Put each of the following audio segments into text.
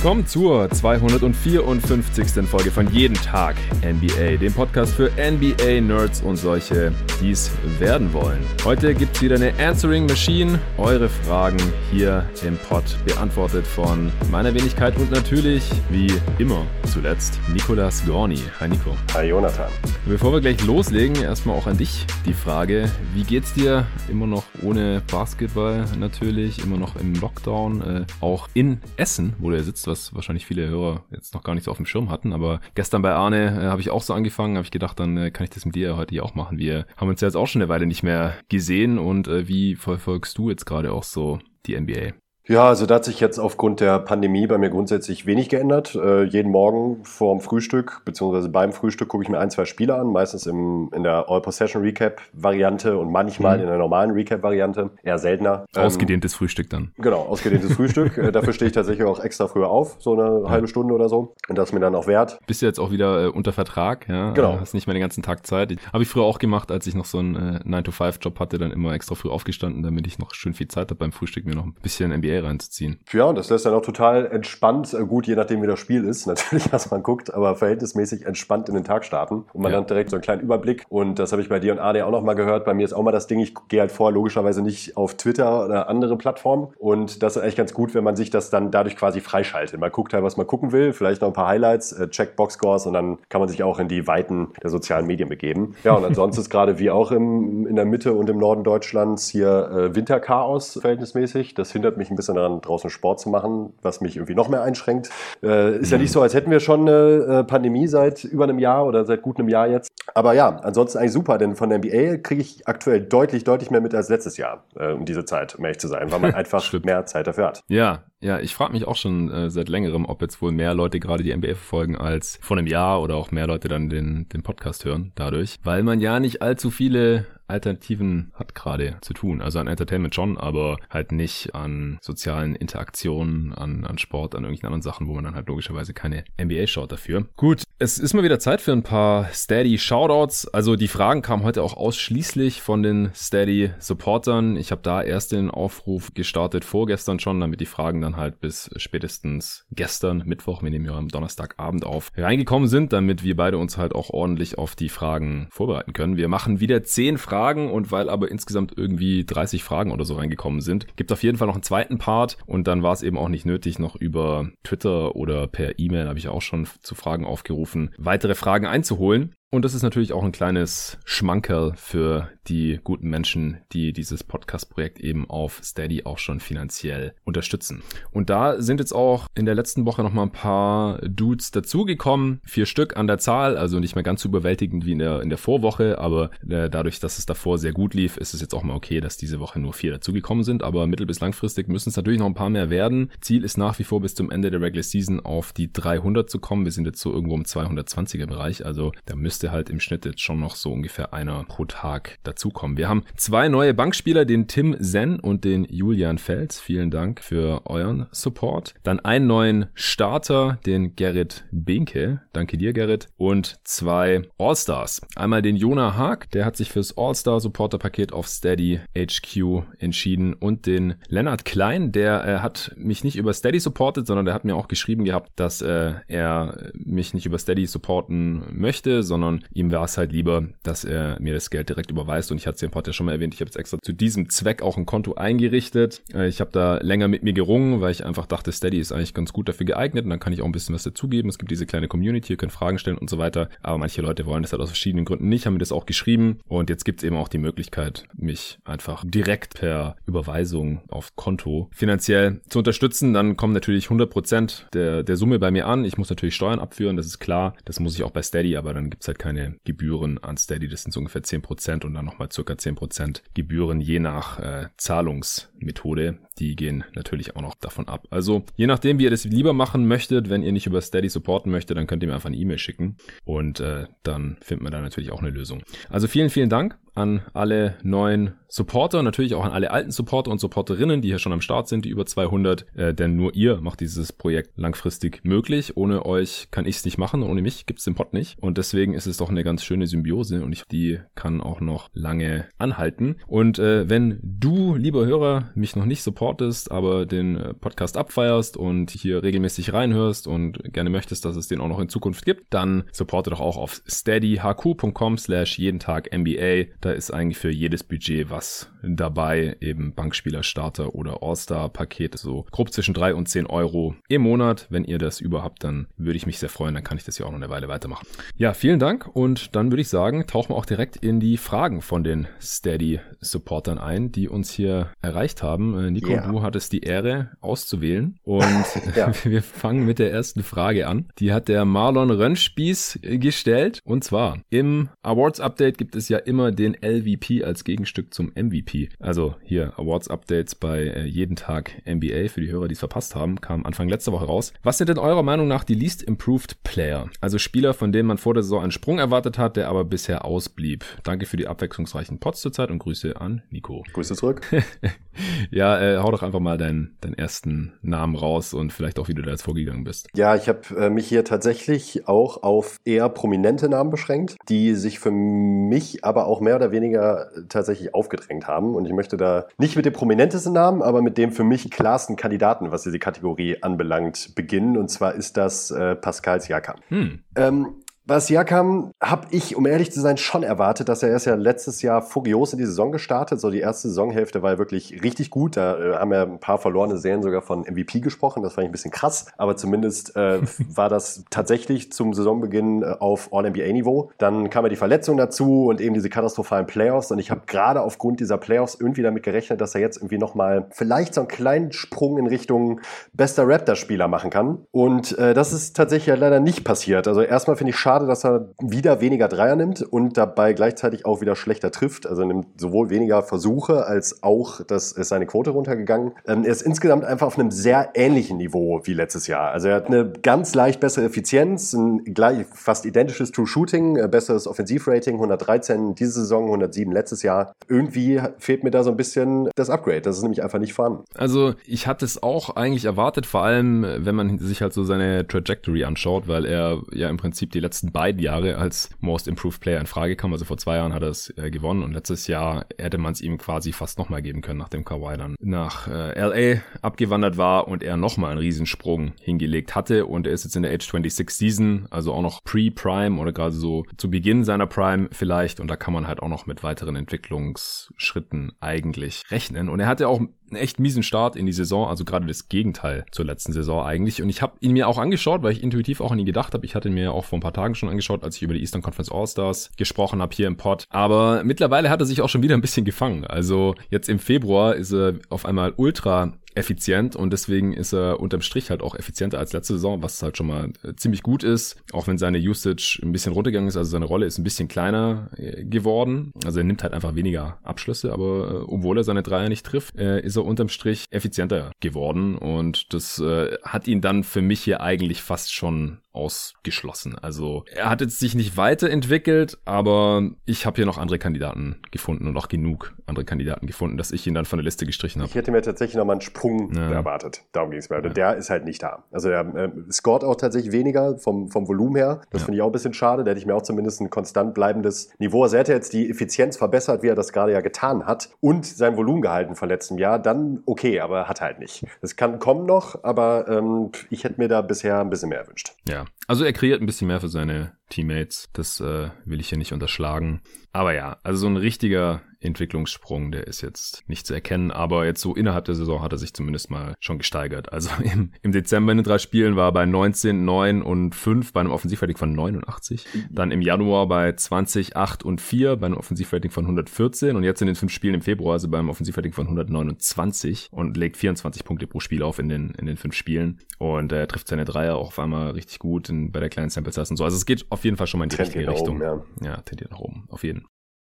willkommen zur 254. Folge von Jeden Tag NBA, dem Podcast für NBA-Nerds und solche, die es werden wollen. Heute gibt es wieder eine Answering Machine. Eure Fragen hier im Pod beantwortet von meiner Wenigkeit und natürlich, wie immer zuletzt, Nicolas Gorni. Hi Nico. Hi Jonathan. Bevor wir gleich loslegen, erstmal auch an dich die Frage, wie geht's dir? Immer noch ohne Basketball natürlich, immer noch im Lockdown, äh, auch in Essen, wo du ja sitzt, was wahrscheinlich viele Hörer jetzt noch gar nicht so auf dem Schirm hatten. Aber gestern bei Arne äh, habe ich auch so angefangen, habe ich gedacht, dann äh, kann ich das mit dir heute auch machen. Wir haben uns ja jetzt auch schon eine Weile nicht mehr gesehen und äh, wie verfolgst du jetzt gerade auch so die NBA? Ja, also da hat sich jetzt aufgrund der Pandemie bei mir grundsätzlich wenig geändert. Äh, jeden Morgen vorm Frühstück, beziehungsweise beim Frühstück gucke ich mir ein, zwei Spiele an, meistens im, in der All-Possession-Recap-Variante und manchmal mhm. in der normalen Recap-Variante, eher seltener. Ähm, ausgedehntes ähm, Frühstück dann. Genau, ausgedehntes Frühstück. Äh, dafür stehe ich tatsächlich auch extra früher auf, so eine ja. halbe Stunde oder so. Und das ist mir dann auch wert. Bist du jetzt auch wieder äh, unter Vertrag, ja? Genau. Hast nicht mehr den ganzen Tag Zeit. Habe ich früher auch gemacht, als ich noch so einen äh, 9-to-5-Job hatte, dann immer extra früh aufgestanden, damit ich noch schön viel Zeit habe beim Frühstück, mir noch ein bisschen NBA reinzuziehen. Ja, und das lässt dann auch total entspannt, äh, gut, je nachdem wie das Spiel ist, natürlich, was man guckt, aber verhältnismäßig entspannt in den Tag starten. Und man ja. hat direkt so einen kleinen Überblick. Und das habe ich bei dir und Ade auch nochmal gehört. Bei mir ist auch mal das Ding, ich gehe halt vor, logischerweise nicht auf Twitter oder andere Plattformen. Und das ist eigentlich ganz gut, wenn man sich das dann dadurch quasi freischaltet. Man guckt halt, was man gucken will, vielleicht noch ein paar Highlights, äh, checkt Boxscores und dann kann man sich auch in die Weiten der sozialen Medien begeben. Ja, und ansonsten ist gerade wie auch im, in der Mitte und im Norden Deutschlands hier äh, Winterchaos verhältnismäßig. Das hindert mich ein bisschen daran, draußen Sport zu machen, was mich irgendwie noch mehr einschränkt. Äh, ist mhm. ja nicht so, als hätten wir schon eine äh, Pandemie seit über einem Jahr oder seit gut einem Jahr jetzt. Aber ja, ansonsten eigentlich super, denn von der NBA kriege ich aktuell deutlich, deutlich mehr mit als letztes Jahr äh, um diese Zeit, um ehrlich zu sein, weil man einfach mehr Zeit dafür hat. Ja, ja, ich frage mich auch schon äh, seit längerem, ob jetzt wohl mehr Leute gerade die NBA verfolgen als vor einem Jahr oder auch mehr Leute dann den, den Podcast hören dadurch, weil man ja nicht allzu viele Alternativen hat gerade zu tun. Also an Entertainment schon, aber halt nicht an sozialen Interaktionen, an, an Sport, an irgendwelchen anderen Sachen, wo man dann halt logischerweise keine NBA schaut dafür. Gut, es ist mal wieder Zeit für ein paar Steady Shoutouts. Also die Fragen kamen heute auch ausschließlich von den Steady Supportern. Ich habe da erst den Aufruf gestartet vorgestern schon, damit die Fragen dann halt bis spätestens gestern, Mittwoch, wir nehmen ja am Donnerstagabend auf, reingekommen sind, damit wir beide uns halt auch ordentlich auf die Fragen vorbereiten können. Wir machen wieder zehn Fragen Fragen und weil aber insgesamt irgendwie 30 Fragen oder so reingekommen sind, gibt auf jeden Fall noch einen zweiten Part und dann war es eben auch nicht nötig, noch über Twitter oder per E-Mail, habe ich auch schon zu Fragen aufgerufen, weitere Fragen einzuholen. Und das ist natürlich auch ein kleines Schmankerl für die guten Menschen, die dieses Podcast-Projekt eben auf Steady auch schon finanziell unterstützen. Und da sind jetzt auch in der letzten Woche nochmal ein paar Dudes dazugekommen. Vier Stück an der Zahl, also nicht mehr ganz so überwältigend wie in der, in der Vorwoche, aber äh, dadurch, dass es davor sehr gut lief, ist es jetzt auch mal okay, dass diese Woche nur vier dazugekommen sind. Aber mittel- bis langfristig müssen es natürlich noch ein paar mehr werden. Ziel ist nach wie vor bis zum Ende der Regular Season auf die 300 zu kommen. Wir sind jetzt so irgendwo im 220er Bereich, also da müsste halt im Schnitt jetzt schon noch so ungefähr einer pro Tag dazu dazukommen. Wir haben zwei neue Bankspieler, den Tim Zen und den Julian Fels. Vielen Dank für euren Support. Dann einen neuen Starter, den Gerrit Binke. Danke dir, Gerrit. Und zwei All-Stars. Einmal den Jonah Haag, der hat sich fürs All-Star-Supporter-Paket auf Steady HQ entschieden. Und den Lennart Klein, der äh, hat mich nicht über Steady supportet, sondern der hat mir auch geschrieben gehabt, dass äh, er mich nicht über Steady supporten möchte, sondern ihm war es halt lieber, dass er mir das Geld direkt überweist und ich hatte es im Pod ja schon mal erwähnt, ich habe jetzt extra zu diesem Zweck auch ein Konto eingerichtet. Äh, ich habe da länger mit mir gerungen, weil ich einfach dachte, Steady ist eigentlich ganz gut dafür geeignet und dann kann ich auch ein bisschen was dazugeben. Es gibt diese kleine Community, ihr könnt Fragen stellen und so weiter. Aber manche Leute wollen das halt aus verschiedenen Gründen nicht, haben mir das auch geschrieben und jetzt gibt es eben auch die Möglichkeit, mich einfach direkt per Überweisung auf Konto finanziell zu unterstützen. Dann kommen natürlich 100% der, der Summe bei mir an. Ich muss natürlich Steuern abführen, das ist klar. Das muss ich auch bei Steady, aber dann gibt es halt keine Gebühren an Steady. Das sind so ungefähr 10% und dann noch nochmal circa 10% Gebühren je nach äh, Zahlungsmethode. Die gehen natürlich auch noch davon ab. Also je nachdem, wie ihr das lieber machen möchtet, wenn ihr nicht über Steady supporten möchtet, dann könnt ihr mir einfach eine E-Mail schicken und äh, dann findet man da natürlich auch eine Lösung. Also vielen, vielen Dank an alle neuen Supporter, natürlich auch an alle alten Supporter und Supporterinnen, die hier schon am Start sind, die über 200, äh, denn nur ihr macht dieses Projekt langfristig möglich. Ohne euch kann ich es nicht machen, ohne mich gibt's den Pod nicht und deswegen ist es doch eine ganz schöne Symbiose und ich, die kann auch noch lange anhalten. Und äh, wenn du, lieber Hörer, mich noch nicht supportest, aber den äh, Podcast abfeierst und hier regelmäßig reinhörst und gerne möchtest, dass es den auch noch in Zukunft gibt, dann supporte doch auch auf steadyhq.com slash jeden Tag MBA. Da ist eigentlich für jedes Budget was dabei, eben Bankspieler, Starter oder All-Star-Paket, so grob zwischen drei und zehn Euro im Monat. Wenn ihr das überhaupt, dann würde ich mich sehr freuen, dann kann ich das hier auch noch eine Weile weitermachen. Ja, vielen Dank und dann würde ich sagen, tauchen wir auch direkt in die Fragen von den Steady-Supportern ein, die uns hier erreicht haben. Äh, Nico, ja. du hattest die Ehre auszuwählen und ja. wir fangen mit der ersten Frage an. Die hat der Marlon Rönnspieß gestellt und zwar im Awards-Update gibt es ja immer den LVP als Gegenstück zum MVP. Also hier Awards-Updates bei äh, jeden Tag NBA für die Hörer, die es verpasst haben, kam Anfang letzter Woche raus. Was sind denn eurer Meinung nach die least improved Player? Also Spieler, von denen man vor der Saison einen Sprung erwartet hat, der aber bisher ausblieb. Danke für die abwechslungsreichen Pots zurzeit und Grüße an Nico. Grüße zurück. ja, äh, hau doch einfach mal deinen, deinen ersten Namen raus und vielleicht auch, wie du da jetzt vorgegangen bist. Ja, ich habe äh, mich hier tatsächlich auch auf eher prominente Namen beschränkt, die sich für mich aber auch mehr oder weniger tatsächlich aufgedrängt haben. Und ich möchte da nicht mit dem prominentesten Namen, aber mit dem für mich klarsten Kandidaten, was diese Kategorie anbelangt, beginnen. Und zwar ist das äh, Pascal Siakam. Hm. Ähm, bei Siakam habe ich, um ehrlich zu sein, schon erwartet, dass er erst ja letztes Jahr furios in die Saison gestartet. So die erste Saisonhälfte war ja wirklich richtig gut. Da äh, haben ja ein paar verlorene Serien sogar von MVP gesprochen. Das fand ich ein bisschen krass. Aber zumindest äh, war das tatsächlich zum Saisonbeginn äh, auf All-NBA-Niveau. Dann kam ja die Verletzung dazu und eben diese katastrophalen Playoffs. Und ich habe gerade aufgrund dieser Playoffs irgendwie damit gerechnet, dass er jetzt irgendwie nochmal vielleicht so einen kleinen Sprung in Richtung bester Raptor-Spieler machen kann. Und äh, das ist tatsächlich ja leider nicht passiert. Also erstmal finde ich schade, schade, dass er wieder weniger Dreier nimmt und dabei gleichzeitig auch wieder schlechter trifft. Also nimmt sowohl weniger Versuche als auch, dass ist seine Quote runtergegangen. Ähm, er ist insgesamt einfach auf einem sehr ähnlichen Niveau wie letztes Jahr. Also er hat eine ganz leicht bessere Effizienz, ein gleich fast identisches True Shooting, äh, besseres Offensivrating, 113 diese Saison, 107 letztes Jahr. Irgendwie fehlt mir da so ein bisschen das Upgrade. Das ist nämlich einfach nicht vorhanden. Also ich hatte es auch eigentlich erwartet, vor allem wenn man sich halt so seine Trajectory anschaut, weil er ja im Prinzip die letzten letzten beiden Jahre als Most Improved Player in Frage kam. Also vor zwei Jahren hat er es äh, gewonnen und letztes Jahr hätte man es ihm quasi fast nochmal geben können, nachdem Kawhi dann nach äh, LA abgewandert war und er nochmal einen Riesensprung hingelegt hatte. Und er ist jetzt in der Age 26 Season, also auch noch Pre-Prime oder gerade so zu Beginn seiner Prime vielleicht. Und da kann man halt auch noch mit weiteren Entwicklungsschritten eigentlich rechnen. Und er hatte auch einen echt miesen Start in die Saison, also gerade das Gegenteil zur letzten Saison eigentlich. Und ich habe ihn mir auch angeschaut, weil ich intuitiv auch an ihn gedacht habe. Ich hatte ihn mir auch vor ein paar Tagen schon angeschaut, als ich über die Eastern Conference All-Stars gesprochen habe hier im Pod. Aber mittlerweile hat er sich auch schon wieder ein bisschen gefangen. Also jetzt im Februar ist er auf einmal ultra effizient und deswegen ist er unterm Strich halt auch effizienter als letzte Saison, was halt schon mal äh, ziemlich gut ist, auch wenn seine Usage ein bisschen runtergegangen ist, also seine Rolle ist ein bisschen kleiner äh, geworden, also er nimmt halt einfach weniger Abschlüsse, aber äh, obwohl er seine Dreier nicht trifft, ist er unterm Strich effizienter geworden. Und das hat ihn dann für mich hier eigentlich fast schon ausgeschlossen. Also er hat jetzt sich nicht weiterentwickelt, aber ich habe hier noch andere Kandidaten gefunden und auch genug andere Kandidaten gefunden, dass ich ihn dann von der Liste gestrichen habe. Ich hätte mir tatsächlich noch mal einen Sprung ja. erwartet. Darum ging es mir. Ja. Der ist halt nicht da. Also er äh, scoret auch tatsächlich weniger vom, vom Volumen her. Das ja. finde ich auch ein bisschen schade. Da hätte ich mir auch zumindest ein konstant bleibendes Niveau. Also er hätte jetzt die Effizienz verbessert, wie er das gerade ja getan hat und sein Volumen gehalten von letztem Jahr, dann okay, aber hat halt nicht. Das kann kommen noch, aber ähm, ich hätte mir da bisher ein bisschen mehr erwünscht. Ja, also er kreiert ein bisschen mehr für seine Teammates. Das äh, will ich hier nicht unterschlagen. Aber ja, also so ein richtiger Entwicklungssprung, der ist jetzt nicht zu erkennen, aber jetzt so innerhalb der Saison hat er sich zumindest mal schon gesteigert. Also im, im Dezember in den drei Spielen war er bei 19, 9 und 5 bei einem Offensivrating von 89. Dann im Januar bei 20, 8 und 4 bei einem Offensivrating von 114 und jetzt in den fünf Spielen im Februar also beim Offensivrating von 129 und legt 24 Punkte pro Spiel auf in den, in den fünf Spielen und er trifft seine Dreier auch auf einmal richtig gut in, bei der kleinen Sample Size und so. Also es geht auf jeden Fall schon mal in die richtige Richtung. Oben, ja. ja, tendiert nach oben, auf jeden.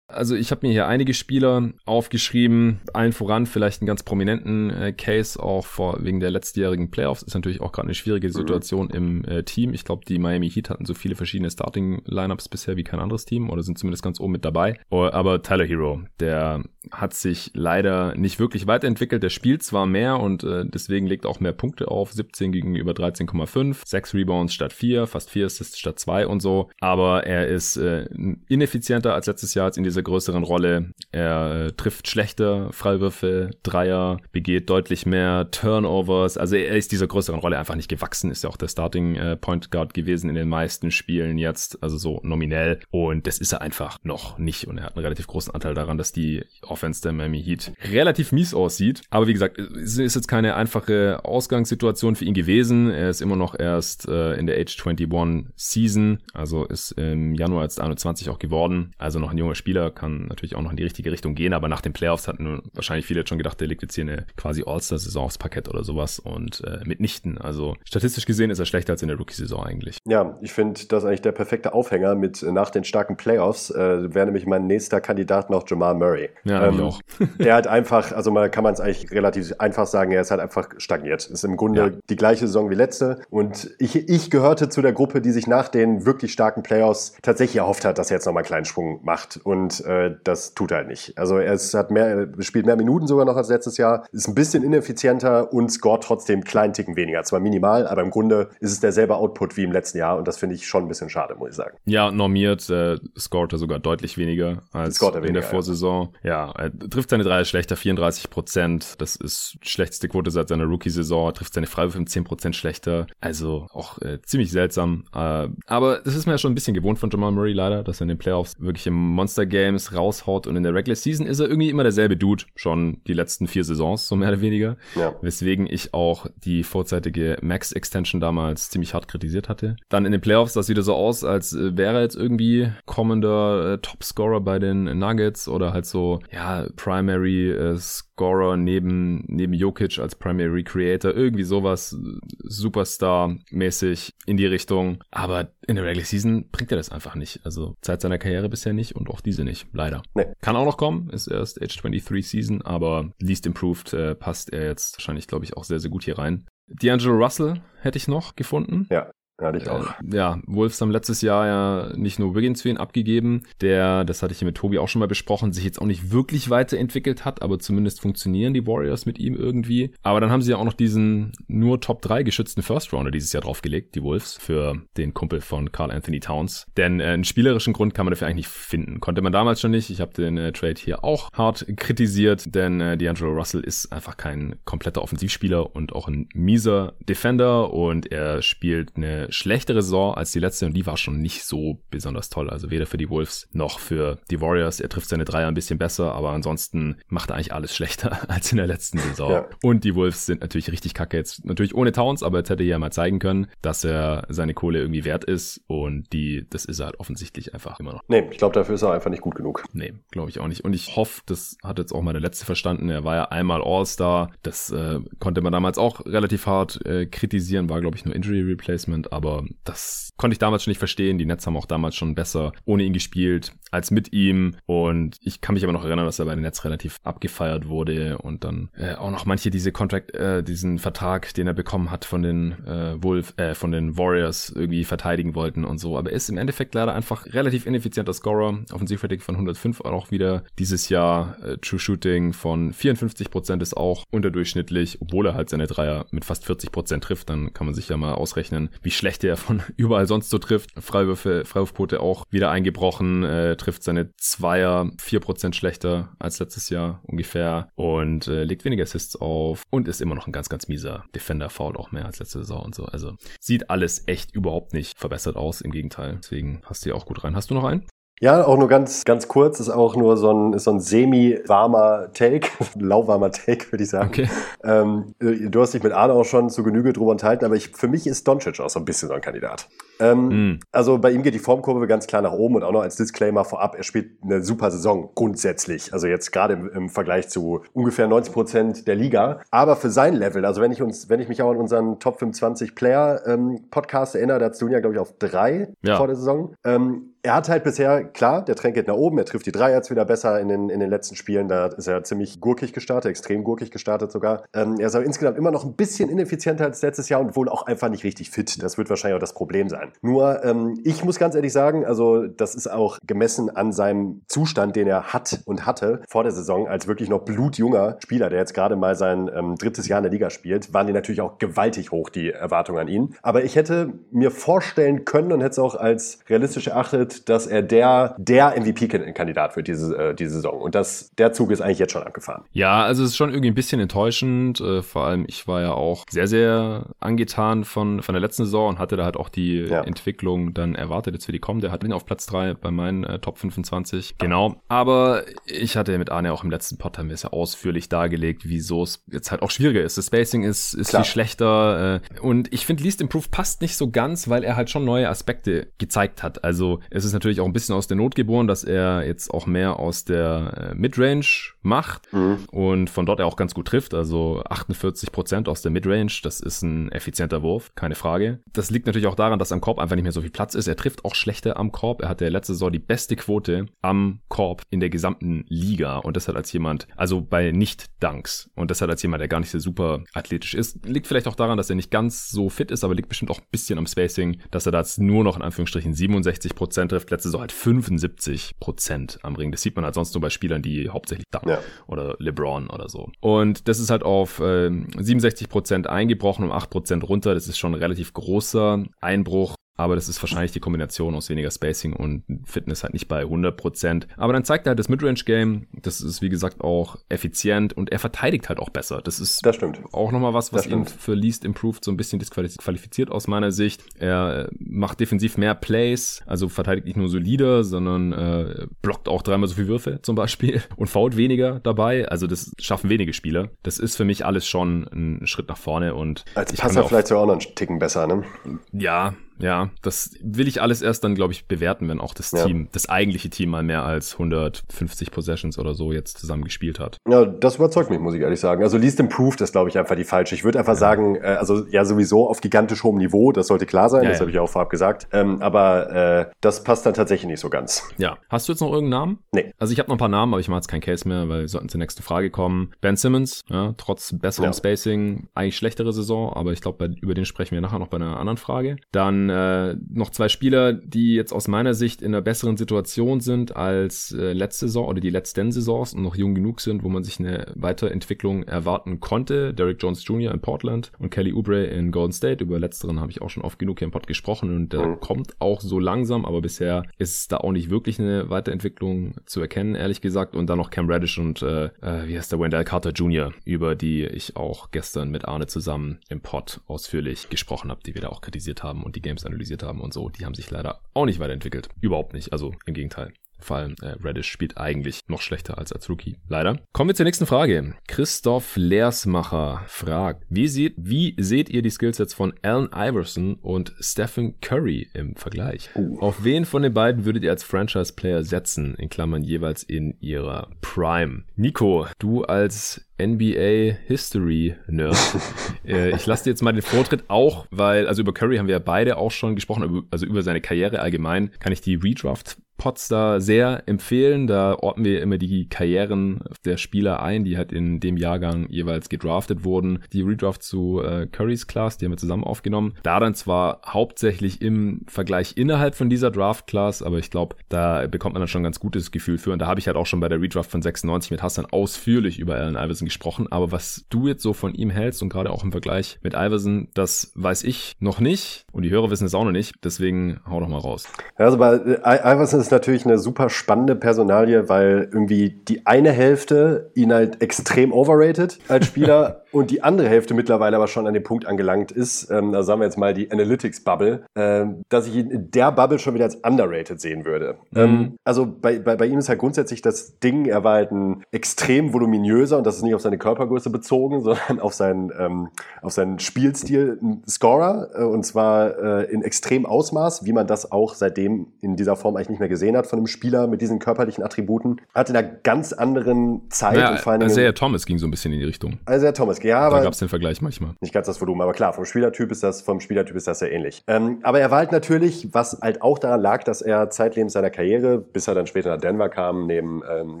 Also ich habe mir hier einige Spieler aufgeschrieben, allen voran vielleicht einen ganz prominenten äh, Case auch vor wegen der letztjährigen Playoffs. Ist natürlich auch gerade eine schwierige mhm. Situation mhm. im äh, Team. Ich glaube, die Miami Heat hatten so viele verschiedene Starting-Lineups bisher wie kein anderes Team oder sind zumindest ganz oben mit dabei. Oh, aber Tyler Hero, der hat sich leider nicht wirklich weiterentwickelt. Der spielt zwar mehr und äh, deswegen legt auch mehr Punkte auf. 17 gegenüber 13,5, 6 Rebounds statt 4, fast 4 Assists statt 2 und so. Aber er ist äh, ineffizienter als letztes Jahr in dieser größeren Rolle. Er äh, trifft schlechter Freiwürfe, Dreier, begeht deutlich mehr Turnovers. Also er ist dieser größeren Rolle einfach nicht gewachsen. Ist ja auch der Starting äh, Point Guard gewesen in den meisten Spielen jetzt, also so nominell. Und das ist er einfach noch nicht. Und er hat einen relativ großen Anteil daran, dass die Offense der Miami Heat relativ mies aussieht. Aber wie gesagt, es ist jetzt keine einfache Ausgangssituation für ihn gewesen. Er ist immer noch erst äh, in der Age 21 Season, also ist im Januar als 21 auch geworden. Also noch ein junger Spieler, kann natürlich auch noch in die richtige Richtung gehen, aber nach den Playoffs hatten wahrscheinlich viele jetzt schon gedacht, der legt jetzt hier eine quasi All-Star-Saison aufs Parkett oder sowas und äh, mitnichten. Also statistisch gesehen ist er schlechter als in der Rookie-Saison eigentlich. Ja, ich finde das eigentlich der perfekte Aufhänger mit nach den starken Playoffs äh, wäre nämlich mein nächster Kandidat noch Jamal Murray. Ja, ähm, auch. der hat einfach, also man kann man es eigentlich relativ einfach sagen, er ist halt einfach stagniert. Ist im Grunde ja. die gleiche Saison wie letzte. Und ich, ich gehörte zu der Gruppe, die sich nach den wirklich starken Playoffs tatsächlich erhofft hat, dass er jetzt nochmal einen kleinen Sprung macht. Und äh, das tut er halt nicht. Also er ist, hat mehr, spielt mehr Minuten sogar noch als letztes Jahr, ist ein bisschen ineffizienter und scoret trotzdem kleinen Ticken weniger. Zwar minimal, aber im Grunde ist es derselbe Output wie im letzten Jahr. Und das finde ich schon ein bisschen schade, muss ich sagen. Ja, normiert äh, scoret er sogar deutlich weniger als weniger, in der Vorsaison. Ja, ja er trifft seine Dreier schlechter, 34 Prozent. Das ist schlechteste Quote seit seiner Rookie-Saison. Trifft seine Freiwürfe 10 Prozent schlechter. Also auch äh, ziemlich seltsam. Äh, aber das ist mir ja schon ein bisschen gewohnt von Jamal Murray leider, dass er in den Playoffs wirklich im Monster Games raushaut und in der Regular Season ist er irgendwie immer derselbe Dude. Schon die letzten vier Saisons, so mehr oder weniger. Ja. Weswegen ich auch die vorzeitige Max-Extension damals ziemlich hart kritisiert hatte. Dann in den Playoffs sah es wieder so aus, als äh, wäre er jetzt irgendwie kommender äh, Topscorer bei den Nuggets oder halt so, ja, Primary äh, Scorer neben, neben Jokic als Primary Creator, irgendwie sowas Superstar-mäßig in die Richtung. Aber in der Regular Season bringt er das einfach nicht. Also Zeit seiner Karriere bisher nicht und auch diese nicht, leider. Nee. Kann auch noch kommen, ist erst Age 23 Season, aber least improved äh, passt er jetzt wahrscheinlich, glaube ich, auch sehr, sehr gut hier rein. D'Angelo Russell hätte ich noch gefunden. Ja. Ja, ich auch. Äh, ja, Wolves haben letztes Jahr ja nicht nur Wiggins für ihn abgegeben, der, das hatte ich hier mit Tobi auch schon mal besprochen, sich jetzt auch nicht wirklich weiterentwickelt hat, aber zumindest funktionieren die Warriors mit ihm irgendwie. Aber dann haben sie ja auch noch diesen nur Top 3 geschützten First Rounder dieses Jahr draufgelegt, die Wolves, für den Kumpel von Carl Anthony Towns. Denn äh, einen spielerischen Grund kann man dafür eigentlich nicht finden. Konnte man damals schon nicht. Ich habe den äh, Trade hier auch hart kritisiert, denn äh, D'Angelo Russell ist einfach kein kompletter Offensivspieler und auch ein mieser Defender und er spielt eine schlechtere Saison als die letzte und die war schon nicht so besonders toll. Also weder für die Wolves noch für die Warriors. Er trifft seine Dreier ein bisschen besser, aber ansonsten macht er eigentlich alles schlechter als in der letzten Saison. Ja. Und die Wolves sind natürlich richtig kacke jetzt. Natürlich ohne Towns, aber jetzt hätte er ja mal zeigen können, dass er seine Kohle irgendwie wert ist und die, das ist er halt offensichtlich einfach immer noch. Nee, ich glaube, dafür ist er einfach nicht gut genug. Nee, glaube ich auch nicht. Und ich hoffe, das hat jetzt auch mal der Letzte verstanden. Er war ja einmal All-Star. Das äh, konnte man damals auch relativ hart äh, kritisieren, war glaube ich nur Injury Replacement, aber das konnte ich damals schon nicht verstehen. Die Nets haben auch damals schon besser ohne ihn gespielt als mit ihm. Und ich kann mich aber noch erinnern, dass er bei den Nets relativ abgefeiert wurde und dann äh, auch noch manche diese Contract, äh, diesen Vertrag, den er bekommen hat von den äh, Wolf, äh, von den Warriors irgendwie verteidigen wollten und so. Aber er ist im Endeffekt leider einfach relativ ineffizienter Scorer. Offensivrating von 105 auch wieder dieses Jahr. Äh, True Shooting von 54 Prozent ist auch unterdurchschnittlich, obwohl er halt seine Dreier mit fast 40 Prozent trifft. Dann kann man sich ja mal ausrechnen, wie schlecht er von überall sonst so trifft. Freiwürfe, Freiwurfquote auch wieder eingebrochen, äh, trifft seine Zweier 4% schlechter als letztes Jahr ungefähr und äh, legt weniger Assists auf und ist immer noch ein ganz, ganz mieser Defender, faul auch mehr als letzte Saison und so. Also sieht alles echt überhaupt nicht verbessert aus, im Gegenteil. Deswegen passt hier auch gut rein. Hast du noch einen? Ja, auch nur ganz, ganz kurz, ist auch nur so ein, ist so ein semi-warmer Take, lauwarmer Take, würde ich sagen. Okay. Ähm, du hast dich mit Arne auch schon zu Genüge drüber unterhalten, aber ich, für mich ist Doncic auch so ein bisschen so ein Kandidat. Ähm, mm. Also bei ihm geht die Formkurve ganz klar nach oben und auch noch als Disclaimer vorab, er spielt eine super Saison grundsätzlich. Also jetzt gerade im, im Vergleich zu ungefähr 90 Prozent der Liga. Aber für sein Level, also wenn ich uns, wenn ich mich auch an unseren Top 25 Player ähm, Podcast erinnere, da hast du ihn ja, glaube ich, auf drei ja. vor der Saison. Ähm, er hat halt bisher, klar, der Trend geht nach oben, er trifft die Drei jetzt wieder besser in den, in den letzten Spielen, da ist er ziemlich gurkig gestartet, extrem gurkig gestartet sogar. Ähm, er ist aber insgesamt immer noch ein bisschen ineffizienter als letztes Jahr und wohl auch einfach nicht richtig fit. Das wird wahrscheinlich auch das Problem sein. Nur, ähm, ich muss ganz ehrlich sagen, also das ist auch gemessen an seinem Zustand, den er hat und hatte vor der Saison als wirklich noch blutjunger Spieler, der jetzt gerade mal sein ähm, drittes Jahr in der Liga spielt, waren die natürlich auch gewaltig hoch, die Erwartungen an ihn. Aber ich hätte mir vorstellen können und hätte es auch als realistisch erachtet, dass er der, der MVP-Kandidat wird diese, äh, diese Saison. Und das, der Zug ist eigentlich jetzt schon abgefahren. Ja, also es ist schon irgendwie ein bisschen enttäuschend. Äh, vor allem, ich war ja auch sehr, sehr angetan von, von der letzten Saison und hatte da halt auch die ja. Entwicklung dann erwartet jetzt für die kommende. Hat ihn auf Platz drei bei meinen äh, Top 25. Genau. Aber ich hatte mit Arne auch im letzten Pod haben wir es ja ausführlich dargelegt, wieso es jetzt halt auch schwieriger ist. Das Spacing ist, ist viel schlechter. Äh, und ich finde, Least Improve passt nicht so ganz, weil er halt schon neue Aspekte gezeigt hat. Also es ist natürlich auch ein bisschen aus der Not geboren, dass er jetzt auch mehr aus der äh, Midrange macht mhm. und von dort er auch ganz gut trifft. Also 48 Prozent aus der Midrange, das ist ein effizienter Wurf, keine Frage. Das liegt natürlich auch daran, dass am Korb einfach nicht mehr so viel Platz ist. Er trifft auch schlechter am Korb. Er hatte letzte Saison die beste Quote am Korb in der gesamten Liga und das hat als jemand, also bei Nicht-Dunks und das hat als jemand, der gar nicht so super athletisch ist, liegt vielleicht auch daran, dass er nicht ganz so fit ist, aber liegt bestimmt auch ein bisschen am Spacing, dass er da jetzt nur noch in Anführungsstrichen 67 Prozent trifft. Letzte Saison halt 75 Prozent am Ring. Das sieht man halt sonst nur bei Spielern, die hauptsächlich da ja. Oder LeBron oder so. Und das ist halt auf äh, 67 Prozent eingebrochen, um 8 Prozent runter. Das ist schon ein relativ großer Einbruch. Aber das ist wahrscheinlich die Kombination aus weniger Spacing und Fitness halt nicht bei 100%. Aber dann zeigt er halt das Midrange-Game. Das ist, wie gesagt, auch effizient und er verteidigt halt auch besser. Das ist das stimmt. auch nochmal was, was ihn für Least Improved so ein bisschen disqualifiziert aus meiner Sicht. Er macht defensiv mehr Plays, also verteidigt nicht nur solide, sondern äh, blockt auch dreimal so viel Würfe zum Beispiel und fault weniger dabei. Also das schaffen wenige Spieler. Das ist für mich alles schon ein Schritt nach vorne und als Passer vielleicht sogar auch noch einen Ticken besser, ne? Ja, ja, das will ich alles erst dann, glaube ich, bewerten, wenn auch das ja. Team, das eigentliche Team mal mehr als 150 Possessions oder so jetzt zusammen gespielt hat. Ja, das überzeugt mich, muss ich ehrlich sagen. Also Least Improved ist, glaube ich, einfach die falsche. Ich würde einfach ja. sagen, äh, also ja, sowieso auf gigantisch hohem Niveau, das sollte klar sein, ja, das habe ich auch vorab gesagt. Ähm, aber äh, das passt dann tatsächlich nicht so ganz. Ja. Hast du jetzt noch irgendeinen Namen? Nee. Also ich habe noch ein paar Namen, aber ich mache jetzt keinen Case mehr, weil wir sollten zur nächsten Frage kommen. Ben Simmons, ja, trotz besserem Spacing, eigentlich schlechtere Saison, aber ich glaube, über den sprechen wir nachher noch bei einer anderen Frage. Dann äh, noch zwei Spieler, die jetzt aus meiner Sicht in einer besseren Situation sind als äh, letzte Saison oder die letzten Saisons und noch jung genug sind, wo man sich eine Weiterentwicklung erwarten konnte. Derek Jones Jr. in Portland und Kelly Oubre in Golden State. Über letzteren habe ich auch schon oft genug hier im Pod gesprochen und der mhm. kommt auch so langsam, aber bisher ist da auch nicht wirklich eine Weiterentwicklung zu erkennen, ehrlich gesagt. Und dann noch Cam Reddish und äh, äh, wie heißt der Wendell Carter Jr., über die ich auch gestern mit Arne zusammen im Pod ausführlich gesprochen habe, die wir da auch kritisiert haben und die Games analysiert haben und so so, die haben sich leider auch nicht weiterentwickelt. Überhaupt nicht. Also im Gegenteil. Vor allem äh, Reddish spielt eigentlich noch schlechter als als Rookie. Leider. Kommen wir zur nächsten Frage. Christoph Leersmacher fragt, wie seht, wie seht ihr die Skillsets von Allen Iverson und Stephen Curry im Vergleich? Uh. Auf wen von den beiden würdet ihr als Franchise-Player setzen? In Klammern jeweils in ihrer Prime. Nico, du als NBA History Nerd. äh, ich lasse dir jetzt mal den Vortritt auch, weil, also über Curry haben wir ja beide auch schon gesprochen, also über seine Karriere allgemein, kann ich die Redraft Pots da sehr empfehlen. Da orten wir immer die Karrieren der Spieler ein, die halt in dem Jahrgang jeweils gedraftet wurden. Die Redraft zu äh, Currys Class, die haben wir zusammen aufgenommen. Da dann zwar hauptsächlich im Vergleich innerhalb von dieser Draft Class, aber ich glaube, da bekommt man dann schon ein ganz gutes Gefühl für. Und da habe ich halt auch schon bei der Redraft von 96 mit Hassan ausführlich über Allen Iverson gesprochen. Aber was du jetzt so von ihm hältst und gerade auch im Vergleich mit Iverson, das weiß ich noch nicht. Und die Hörer wissen es auch noch nicht. Deswegen hau doch mal raus. Also bei Iverson ist ist natürlich eine super spannende Personalie, weil irgendwie die eine Hälfte ihn halt extrem overrated als Spieler und die andere Hälfte mittlerweile aber schon an dem Punkt angelangt ist, ähm, da sagen wir jetzt mal die Analytics-Bubble, ähm, dass ich ihn in der Bubble schon wieder als underrated sehen würde. Mhm. Ähm, also bei, bei, bei ihm ist halt grundsätzlich das Ding, er war halt ein extrem voluminöser und das ist nicht auf seine Körpergröße bezogen, sondern auf seinen, ähm, auf seinen Spielstil ein Scorer äh, und zwar äh, in extrem Ausmaß, wie man das auch seitdem in dieser Form eigentlich nicht mehr gesehen gesehen hat von einem Spieler mit diesen körperlichen Attributen. Hat in einer ganz anderen Zeit Ja, und vor allen Dingen. Isaiah Thomas ging so ein bisschen in die Richtung. Also Thomas, ja, Da aber gab es den Vergleich manchmal. nicht ganz das Volumen, aber klar, vom Spielertyp ist das, vom Spielertyp ist das sehr ähnlich. Ähm, aber er war halt natürlich, was halt auch daran lag, dass er zeitlebens seiner Karriere, bis er dann später nach Denver kam, neben ähm,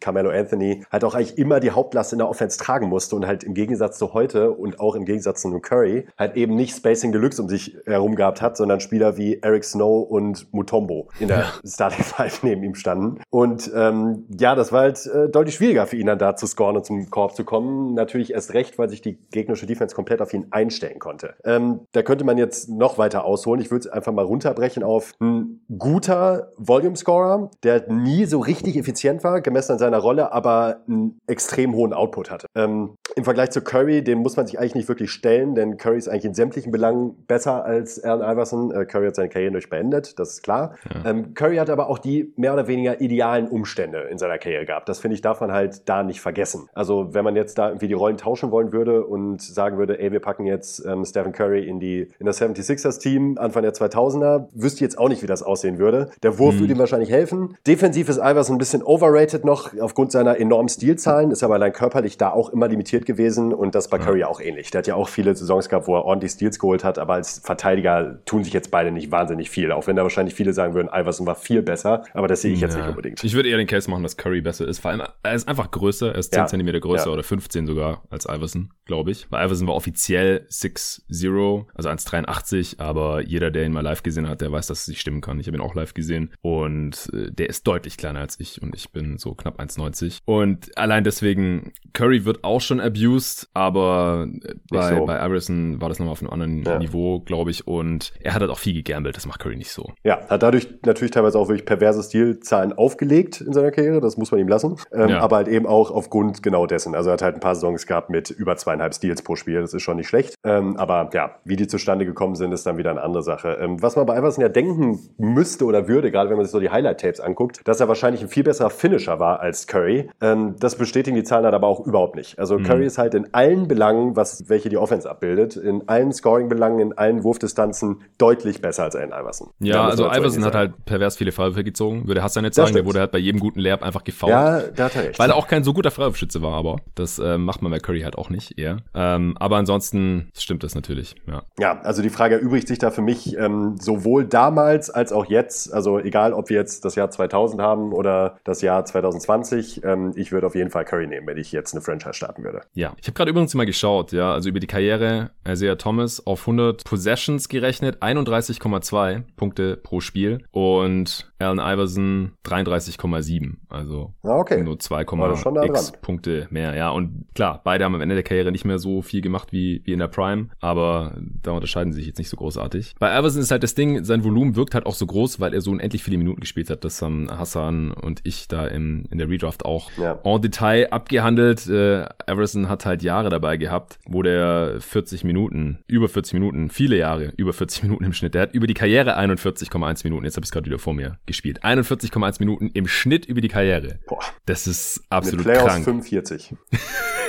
Carmelo Anthony, halt auch eigentlich immer die Hauptlast in der Offense tragen musste und halt im Gegensatz zu heute und auch im Gegensatz zu einem Curry halt eben nicht Spacing Deluxe um sich herum gehabt hat, sondern Spieler wie Eric Snow und Mutombo in der Starting Five neben ihm standen. Und ähm, ja, das war halt äh, deutlich schwieriger für ihn dann da zu scoren und zum Korb zu kommen. Natürlich erst recht, weil sich die gegnerische Defense komplett auf ihn einstellen konnte. Ähm, da könnte man jetzt noch weiter ausholen. Ich würde es einfach mal runterbrechen auf ein guter Volume Scorer, der nie so richtig effizient war, gemessen an seiner Rolle, aber einen extrem hohen Output hatte. Ähm, Im Vergleich zu Curry, den muss man sich eigentlich nicht wirklich stellen, denn Curry ist eigentlich in sämtlichen Belangen besser als Allen Iverson. Äh, Curry hat seine Karriere durch beendet, das ist klar. Ähm, Curry hat aber auch die mehr oder weniger idealen Umstände in seiner Karriere gehabt. Das finde ich, darf man halt da nicht vergessen. Also wenn man jetzt da irgendwie die Rollen tauschen wollen würde und sagen würde, ey, wir packen jetzt ähm, Stephen Curry in die in das 76ers Team Anfang der 2000er, wüsste ich jetzt auch nicht, wie das aussehen würde. Der Wurf würde ihm wahrscheinlich helfen. Defensiv ist Iverson ein bisschen overrated noch aufgrund seiner enormen Stilzahlen, ist aber allein körperlich da auch immer limitiert gewesen und das bei Curry auch ähnlich. Der hat ja auch viele Saisons gehabt, wo er ordentlich Steals geholt hat, aber als Verteidiger tun sich jetzt beide nicht wahnsinnig viel, auch wenn da wahrscheinlich viele sagen würden, Iverson war viel besser, aber das sehe ich jetzt Ja. nicht unbedingt. Ich würde eher den Case machen, dass Curry besser ist. Vor allem, er ist einfach größer. Er ist 10 Ja. Zentimeter größer Ja. oder 15 sogar als Iverson, glaube ich. Weil Iverson war offiziell 6'0, also 1,83, aber jeder, der ihn mal live gesehen hat, der weiß, dass es nicht stimmen kann. Ich habe ihn auch live gesehen und äh, der ist deutlich kleiner als ich und ich bin so knapp 1,90. Und allein deswegen, Curry wird auch schon abused, aber bei, so. bei Iverson war das nochmal auf einem anderen Ja. Niveau, glaube ich. Und er hat halt auch viel gegambelt. Das macht Curry nicht so. Ja, hat dadurch natürlich teilweise auch wirklich perverse Stilzahlen aufgelegt in seiner Karriere, das muss man ihm lassen. Ähm, Ja. Aber halt eben auch aufgrund genau dessen. Also er hat halt ein paar Saisons gehabt mit über zweieinhalb Steals pro Spiel, das ist schon nicht schlecht. Ähm, aber ja, wie die zustande gekommen sind, ist dann wieder eine andere Sache. Ähm, was man bei Iverson ja denken müsste oder würde, gerade wenn man sich so die Highlight-Tapes anguckt, dass er wahrscheinlich ein viel besserer Finisher war als Curry. Ähm, das bestätigen die Zahlen halt aber auch überhaupt nicht. Also Curry ist halt in allen Belangen, was welche die Offense abbildet, in allen Scoring-Belangen, in allen Wurfdistanzen deutlich besser als Allen Iverson. Ja, also Iverson hat halt pervers viele Freiwürfe gezogen, würde Hassan jetzt sagen, der wurde halt bei jedem guten Layup einfach gefoult. Ja, da hat er recht. Weil er auch kein so guter Freiwurfschütze war, aber das äh, macht man bei Curry halt auch nicht eher. Ähm, aber ansonsten stimmt das natürlich, ja. Ja, also die Frage erübrigt sich da für mich ähm, sowohl damals als auch jetzt. Also egal, ob wir jetzt das Jahr 2000 haben oder das Jahr 2020. Ähm, ich würde auf jeden Fall Curry nehmen, wenn ich jetzt eine Franchise starten würde. Ja, ich habe gerade übrigens mal geschaut, ja, also über die Karriere Isaiah Thomas auf 100 Possessions gerechnet, 31,2 Punkte pro Spiel und Allen Iverson 33,7, also Ah, okay. nur War das schon nah 2,x dran. Punkte mehr, ja, und klar, beide haben am Ende der Karriere nicht mehr so viel gemacht wie, wie in der Prime, aber da unterscheiden sie sich jetzt nicht so großartig. Bei Iverson ist halt das Ding, sein Volumen wirkt halt auch so groß, weil er so unendlich viele Minuten gespielt hat, das haben Hassan und ich da im, in der Redraft auch Ja. en Detail abgehandelt. Äh, Everson hat halt Jahre dabei gehabt, wo der 40 Minuten, über 40 Minuten, viele Jahre, über 40 Minuten im Schnitt. Der hat über die Karriere 41,1 Minuten, jetzt habe ich es gerade wieder vor mir gespielt. 41,1 Minuten im Schnitt über die Karriere. Boah, Das ist mit absolut Playoffs krank. 45.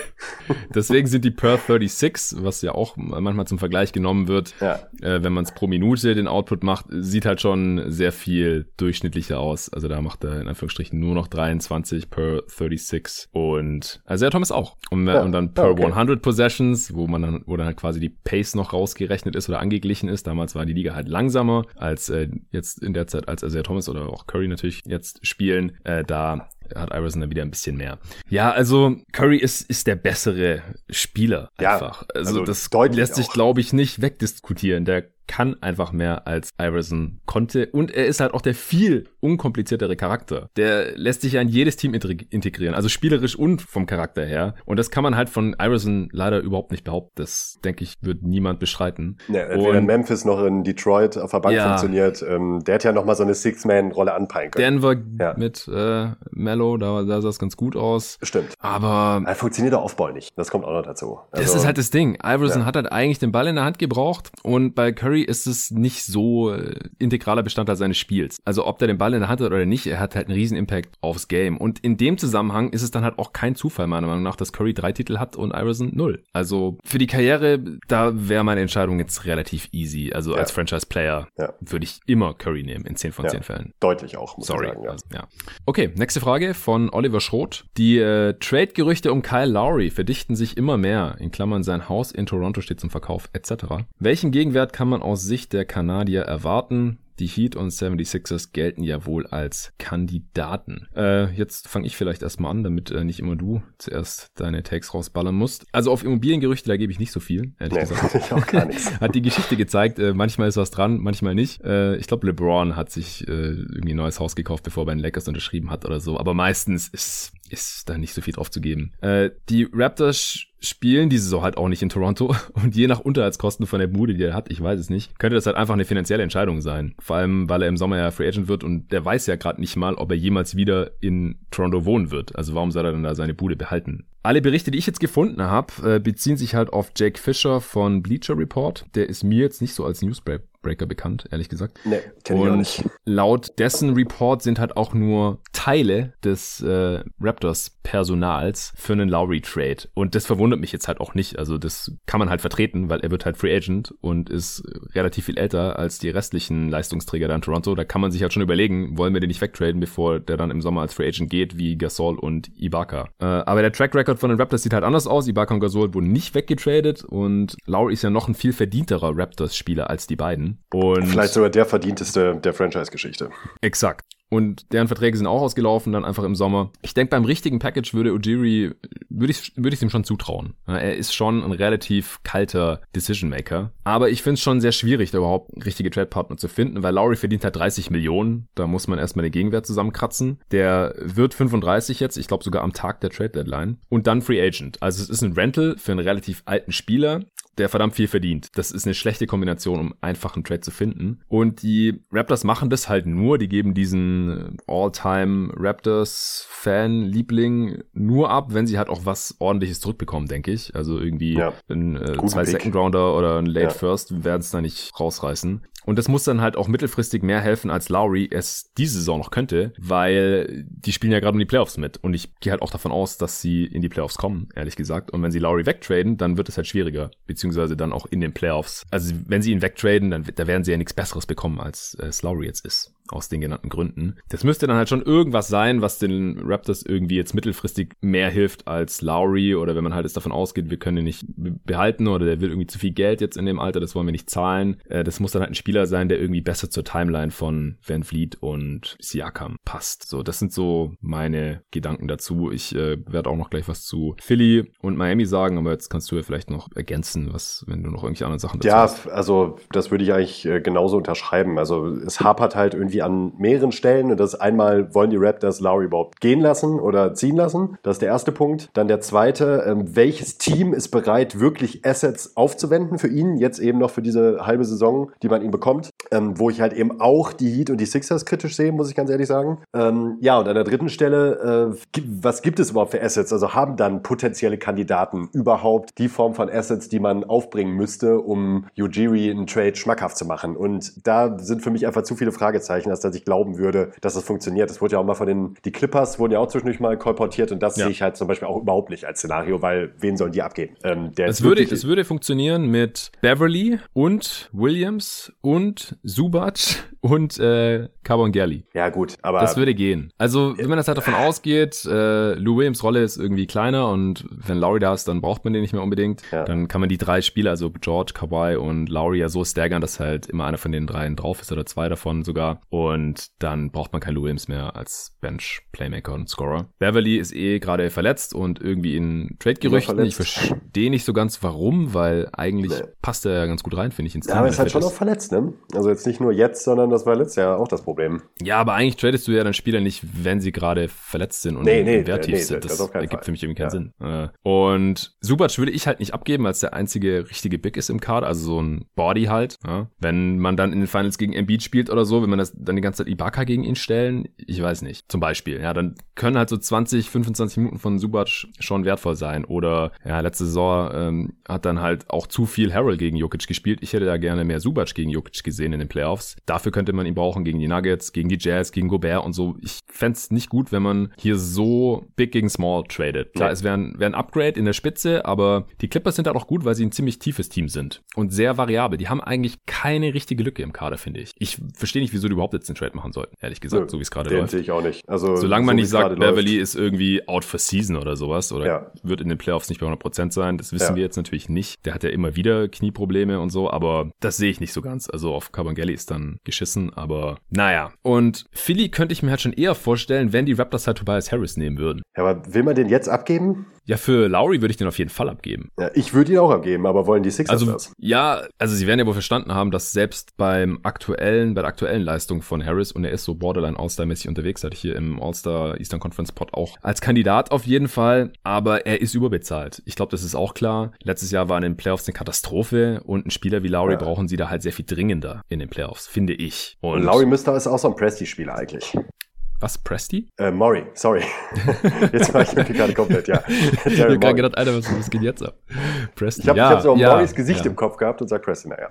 Deswegen sind die per 36, was ja auch manchmal zum Vergleich genommen wird, Ja. äh, wenn man es pro Minute den Output macht, sieht halt schon sehr viel durchschnittlicher aus. Also da macht er in Anführungsstrichen nur noch 23 per 36 und also der Thomas auch. Und, Ja. und dann Ja, per okay. 100 Possessions, wo man dann, wo dann halt quasi die Pace noch rausgerechnet ist oder angeglichen ist. Damals war die Liga halt langsamer als äh, jetzt in der Zeit, als Isaiah Thomas oder auch Curry natürlich jetzt spielen. Äh, da hat Iverson dann wieder ein bisschen mehr. Ja, also Curry ist, ist der bessere Spieler Ja, einfach. Also, also das lässt sich, glaube ich, nicht wegdiskutieren. Der kann einfach mehr als Iverson konnte. Und er ist halt auch der viel unkompliziertere Charakter. Der lässt sich ja in jedes Team integ- integrieren. Also spielerisch und vom Charakter her. Und das kann man halt von Iverson leider überhaupt nicht behaupten. Das, denke ich, wird niemand bestreiten. Ja, entweder in Memphis noch in Detroit auf der Bank Ja. funktioniert. Ähm, der hat ja nochmal so eine Six-Man-Rolle anpeilen können. Denver Ja. mit äh, Mello, da, da sah es ganz gut aus. Stimmt. Aber Er funktioniert der Aufbau nicht. Das kommt auch noch dazu. Das Also, ist halt das Ding. Iverson Ja. hat halt eigentlich den Ball in der Hand gebraucht und bei Curry Ist es nicht so äh, integraler Bestandteil seines Spiels. Also ob der den Ball in der Hand hat oder nicht, er hat halt einen riesen Impact aufs Game. Und in dem Zusammenhang ist es dann halt auch kein Zufall, meiner Meinung nach, dass Curry drei Titel hat und Iverson null. Also für die Karriere, da wäre meine Entscheidung jetzt relativ easy. Also ja. als Franchise-Player ja. würde ich immer Curry nehmen in 10 von 10 ja. Fällen. Deutlich auch, muss Sorry. ich sagen. Also, ja. Okay, nächste Frage von Oliver Schroth. Die äh, Trade-Gerüchte um Kyle Lowry verdichten sich immer mehr. In Klammern, sein Haus in Toronto steht zum Verkauf etc. Welchen Gegenwert kann man aus Sicht der Kanadier erwarten? Die Heat und 76ers gelten ja wohl als Kandidaten. Äh, jetzt fange ich vielleicht erstmal an, damit äh, nicht immer du zuerst deine Takes rausballern musst. Also auf Immobiliengerüchte, da gebe ich nicht so viel, ehrlich nee, gesagt. Ich auch gar nichts. hat die Geschichte gezeigt, äh, manchmal ist was dran, manchmal nicht. Äh, ich glaube, LeBron hat sich äh, irgendwie ein neues Haus gekauft, bevor er bei den Lakers unterschrieben hat oder so. Aber meistens ist, ist da nicht so viel drauf zu geben. Äh, die Raptors spielen diese Saison halt auch nicht in Toronto und je nach Unterhaltskosten von der Bude, die er hat, ich weiß es nicht, könnte das halt einfach eine finanzielle Entscheidung sein. Vor allem, weil er im Sommer ja Free Agent wird und der weiß ja gerade nicht mal, ob er jemals wieder in Toronto wohnen wird. Also warum soll er dann da seine Bude behalten? Alle Berichte, die ich jetzt gefunden habe, äh, beziehen sich halt auf Jake Fisher von Bleacher Report. Der ist mir jetzt nicht so als Newspaper Breaker bekannt, ehrlich gesagt. Nee, kenn ich auch nicht. Laut dessen Report sind halt auch nur Teile des äh, Raptors-Personals für einen Lowry-Trade. Und das verwundert mich jetzt halt auch nicht. Also das kann man halt vertreten, weil er wird halt Free Agent und ist relativ viel älter als die restlichen Leistungsträger da in Toronto. Da kann man sich halt schon überlegen, wollen wir den nicht wegtraden, bevor der dann im Sommer als Free Agent geht, wie Gasol und Ibaka. Äh, aber der Track Record von den Raptors sieht halt anders aus. Ibaka und Gasol wurden nicht weggetradet und Lowry ist ja noch ein viel verdienterer Raptors-Spieler als die beiden. Und Vielleicht sogar der verdienteste der Franchise-Geschichte. Exakt. Und deren Verträge sind auch ausgelaufen, dann einfach im Sommer. Ich denke, beim richtigen Package würde Ujiri, würde ich würde ich ihm schon zutrauen. Er ist schon ein relativ kalter Decision Maker. Aber ich finde es schon sehr schwierig, da überhaupt richtige Trade-Partner zu finden, weil Lowry verdient halt 30 Millionen. Da muss man erstmal den Gegenwert zusammenkratzen. Der wird 35 jetzt, ich glaube sogar am Tag der Trade-Deadline. Und dann Free Agent. Also es ist ein Rental für einen relativ alten Spieler, der verdammt viel verdient. Das ist eine schlechte Kombination, um einfach einen Trade zu finden. Und die Raptors machen das halt nur, die geben diesen All-Time Raptors Fan-Liebling nur ab, wenn sie halt auch was ordentliches zurückbekommen, denke ich. Also irgendwie ja. ein, äh, zwei Second Rounder oder ein Late ja. First werden es da nicht rausreißen. Und das muss dann halt auch mittelfristig mehr helfen, als Lowry es diese Saison noch könnte, weil die spielen ja gerade um die Playoffs mit. Und ich gehe halt auch davon aus, dass sie in die Playoffs kommen, ehrlich gesagt. Und wenn sie Lowry wegtraden, dann wird es halt schwieriger, beziehungsweise dann auch in den Playoffs. Also wenn sie ihn wegtraden, dann da werden sie ja nichts Besseres bekommen, als äh, Lowry jetzt ist aus den genannten Gründen. Das müsste dann halt schon irgendwas sein, was den Raptors irgendwie jetzt mittelfristig mehr hilft als Lowry oder wenn man halt jetzt davon ausgeht, wir können ihn nicht behalten oder der will irgendwie zu viel Geld jetzt in dem Alter, das wollen wir nicht zahlen. Äh, das muss dann halt ein Spieler sein, der irgendwie besser zur Timeline von Van Vliet und Siakam passt. So, das sind so meine Gedanken dazu. Ich äh, werde auch noch gleich was zu Philly und Miami sagen, aber jetzt kannst du ja vielleicht noch ergänzen, was, wenn du noch irgendwelche anderen Sachen dazu ja, hast. Ja, also das würde ich eigentlich äh, genauso unterschreiben. Also es hapert halt irgendwie an mehreren Stellen. Und das einmal, wollen die Raptors Lowry überhaupt gehen lassen oder ziehen lassen? Das ist der erste Punkt. Dann der zweite, ähm, welches Team ist bereit, wirklich Assets aufzuwenden für ihn? Jetzt eben noch für diese halbe Saison, die man ihm bekommt. Ähm, wo ich halt eben auch die Heat und die Sixers kritisch sehe, muss ich ganz ehrlich sagen. Ähm, ja, und an der dritten Stelle, äh, was gibt es überhaupt für Assets? Also haben dann potenzielle Kandidaten überhaupt die Form von Assets, die man aufbringen müsste, um Ujiri einen Trade schmackhaft zu machen? Und da sind für mich einfach zu viele Fragezeichen als dass ich glauben würde, dass das funktioniert. Das wurde ja auch mal von den, die Clippers wurden ja auch zwischendurch mal kolportiert und das ja. sehe ich halt zum Beispiel auch überhaupt nicht als Szenario, weil wen sollen die abgeben? Ähm, es, würde, es würde funktionieren mit Beverly und Williams und Zubac und äh, Carbon Gerli. Ja gut, aber... Das würde gehen. Also wenn man das halt davon ausgeht, äh, Lou Williams Rolle ist irgendwie kleiner und wenn Lowry da ist, dann braucht man den nicht mehr unbedingt. Ja. Dann kann man die drei Spieler, also George, Kawhi und Lowry ja so staggern, dass halt immer einer von den dreien drauf ist oder zwei davon sogar. Und dann braucht man keinen Lou Williams mehr als Bench-Playmaker und Scorer. Beverly ist eh gerade verletzt und irgendwie in Trade-Gerüchten. Ich verstehe nicht so ganz warum, weil eigentlich nee. passt er ja ganz gut rein, finde ich, ins Team. Ja, aber er ist halt schon auch verletzt, ne? Also jetzt nicht nur jetzt, sondern das war letztes Jahr auch das Problem. Ja, aber eigentlich tradest du ja dann Spieler nicht, wenn sie gerade verletzt sind und nee, nee, wertief nee, sind. das Das, ergibt Fall. für mich irgendwie keinen Ja. Sinn. Äh, Und Subac würde ich halt nicht abgeben, als der einzige richtige Big ist im Kader, also so ein Body halt. Ja. Wenn man dann in den Finals gegen Embiid spielt oder so, wenn man das dann die ganze Zeit Ibaka gegen ihn stellen, ich weiß nicht. Zum Beispiel, ja, dann können halt so 20, 25 Minuten von Subac schon wertvoll sein. Oder ja, letzte Saison ähm, hat dann halt auch zu viel Harrell gegen Jokic gespielt. Ich hätte da gerne mehr Subac gegen Jokic gesehen in den Playoffs. Dafür könnte man ihn brauchen gegen die Nuggets, gegen die Jazz, gegen Gobert und so. Ich fände es nicht gut, wenn man hier so big gegen small tradet. Klar, Nee. es wäre ein, wär ein Upgrade in der Spitze, aber die Clippers sind halt auch gut, weil sie ein ziemlich tiefes Team sind und sehr variabel. Die haben eigentlich keine richtige Lücke im Kader, finde ich. Ich verstehe nicht, wieso die überhaupt jetzt den Trade machen sollten, ehrlich gesagt, Nö, so wie es gerade läuft. sehe ich auch nicht. Also, Solange so man nicht sagt, Beverly läuft. ist irgendwie out for season oder sowas oder Ja. wird in den Playoffs nicht bei 100% sein, das wissen Ja. wir jetzt natürlich nicht. Der hat ja immer wieder Knieprobleme und so, aber das sehe ich nicht so ganz. Also auf Carbangeli ist dann geschissen, aber naja. Und Philly könnte ich mir halt schon eher vorstellen, wenn die Raptors halt Tobias Harris nehmen würden. Ja, aber will man den jetzt abgeben? Ja, für Lowry würde ich den auf jeden Fall abgeben. Ja, ich würde ihn auch abgeben, aber wollen die Sixers Also das? ja, also sie werden ja wohl verstanden haben, dass selbst beim aktuellen, bei der aktuellen Leistung von Harris und er ist so borderline All-Star-mäßig unterwegs, hatte ich hier im All-Star Eastern Conference Pod auch als Kandidat auf jeden Fall, aber er ist überbezahlt. Ich glaube, das ist auch klar. Letztes Jahr war in den Playoffs eine Katastrophe und ein Spieler wie Lowry Ja. brauchen sie da halt sehr viel dringender in den Playoffs, finde ich. Und, Und Laurie Mister ist auch so ein Presti-Spieler eigentlich. Was Presti? Äh, Murray, sorry. Jetzt war ich irgendwie gerade komplett, ja. Ich habe gerade gedacht, Alter, was, was geht jetzt ab? Presti. Ich habe ja, ich hab so ja, Morris Gesicht ja. im Kopf gehabt und sag Presti, naja.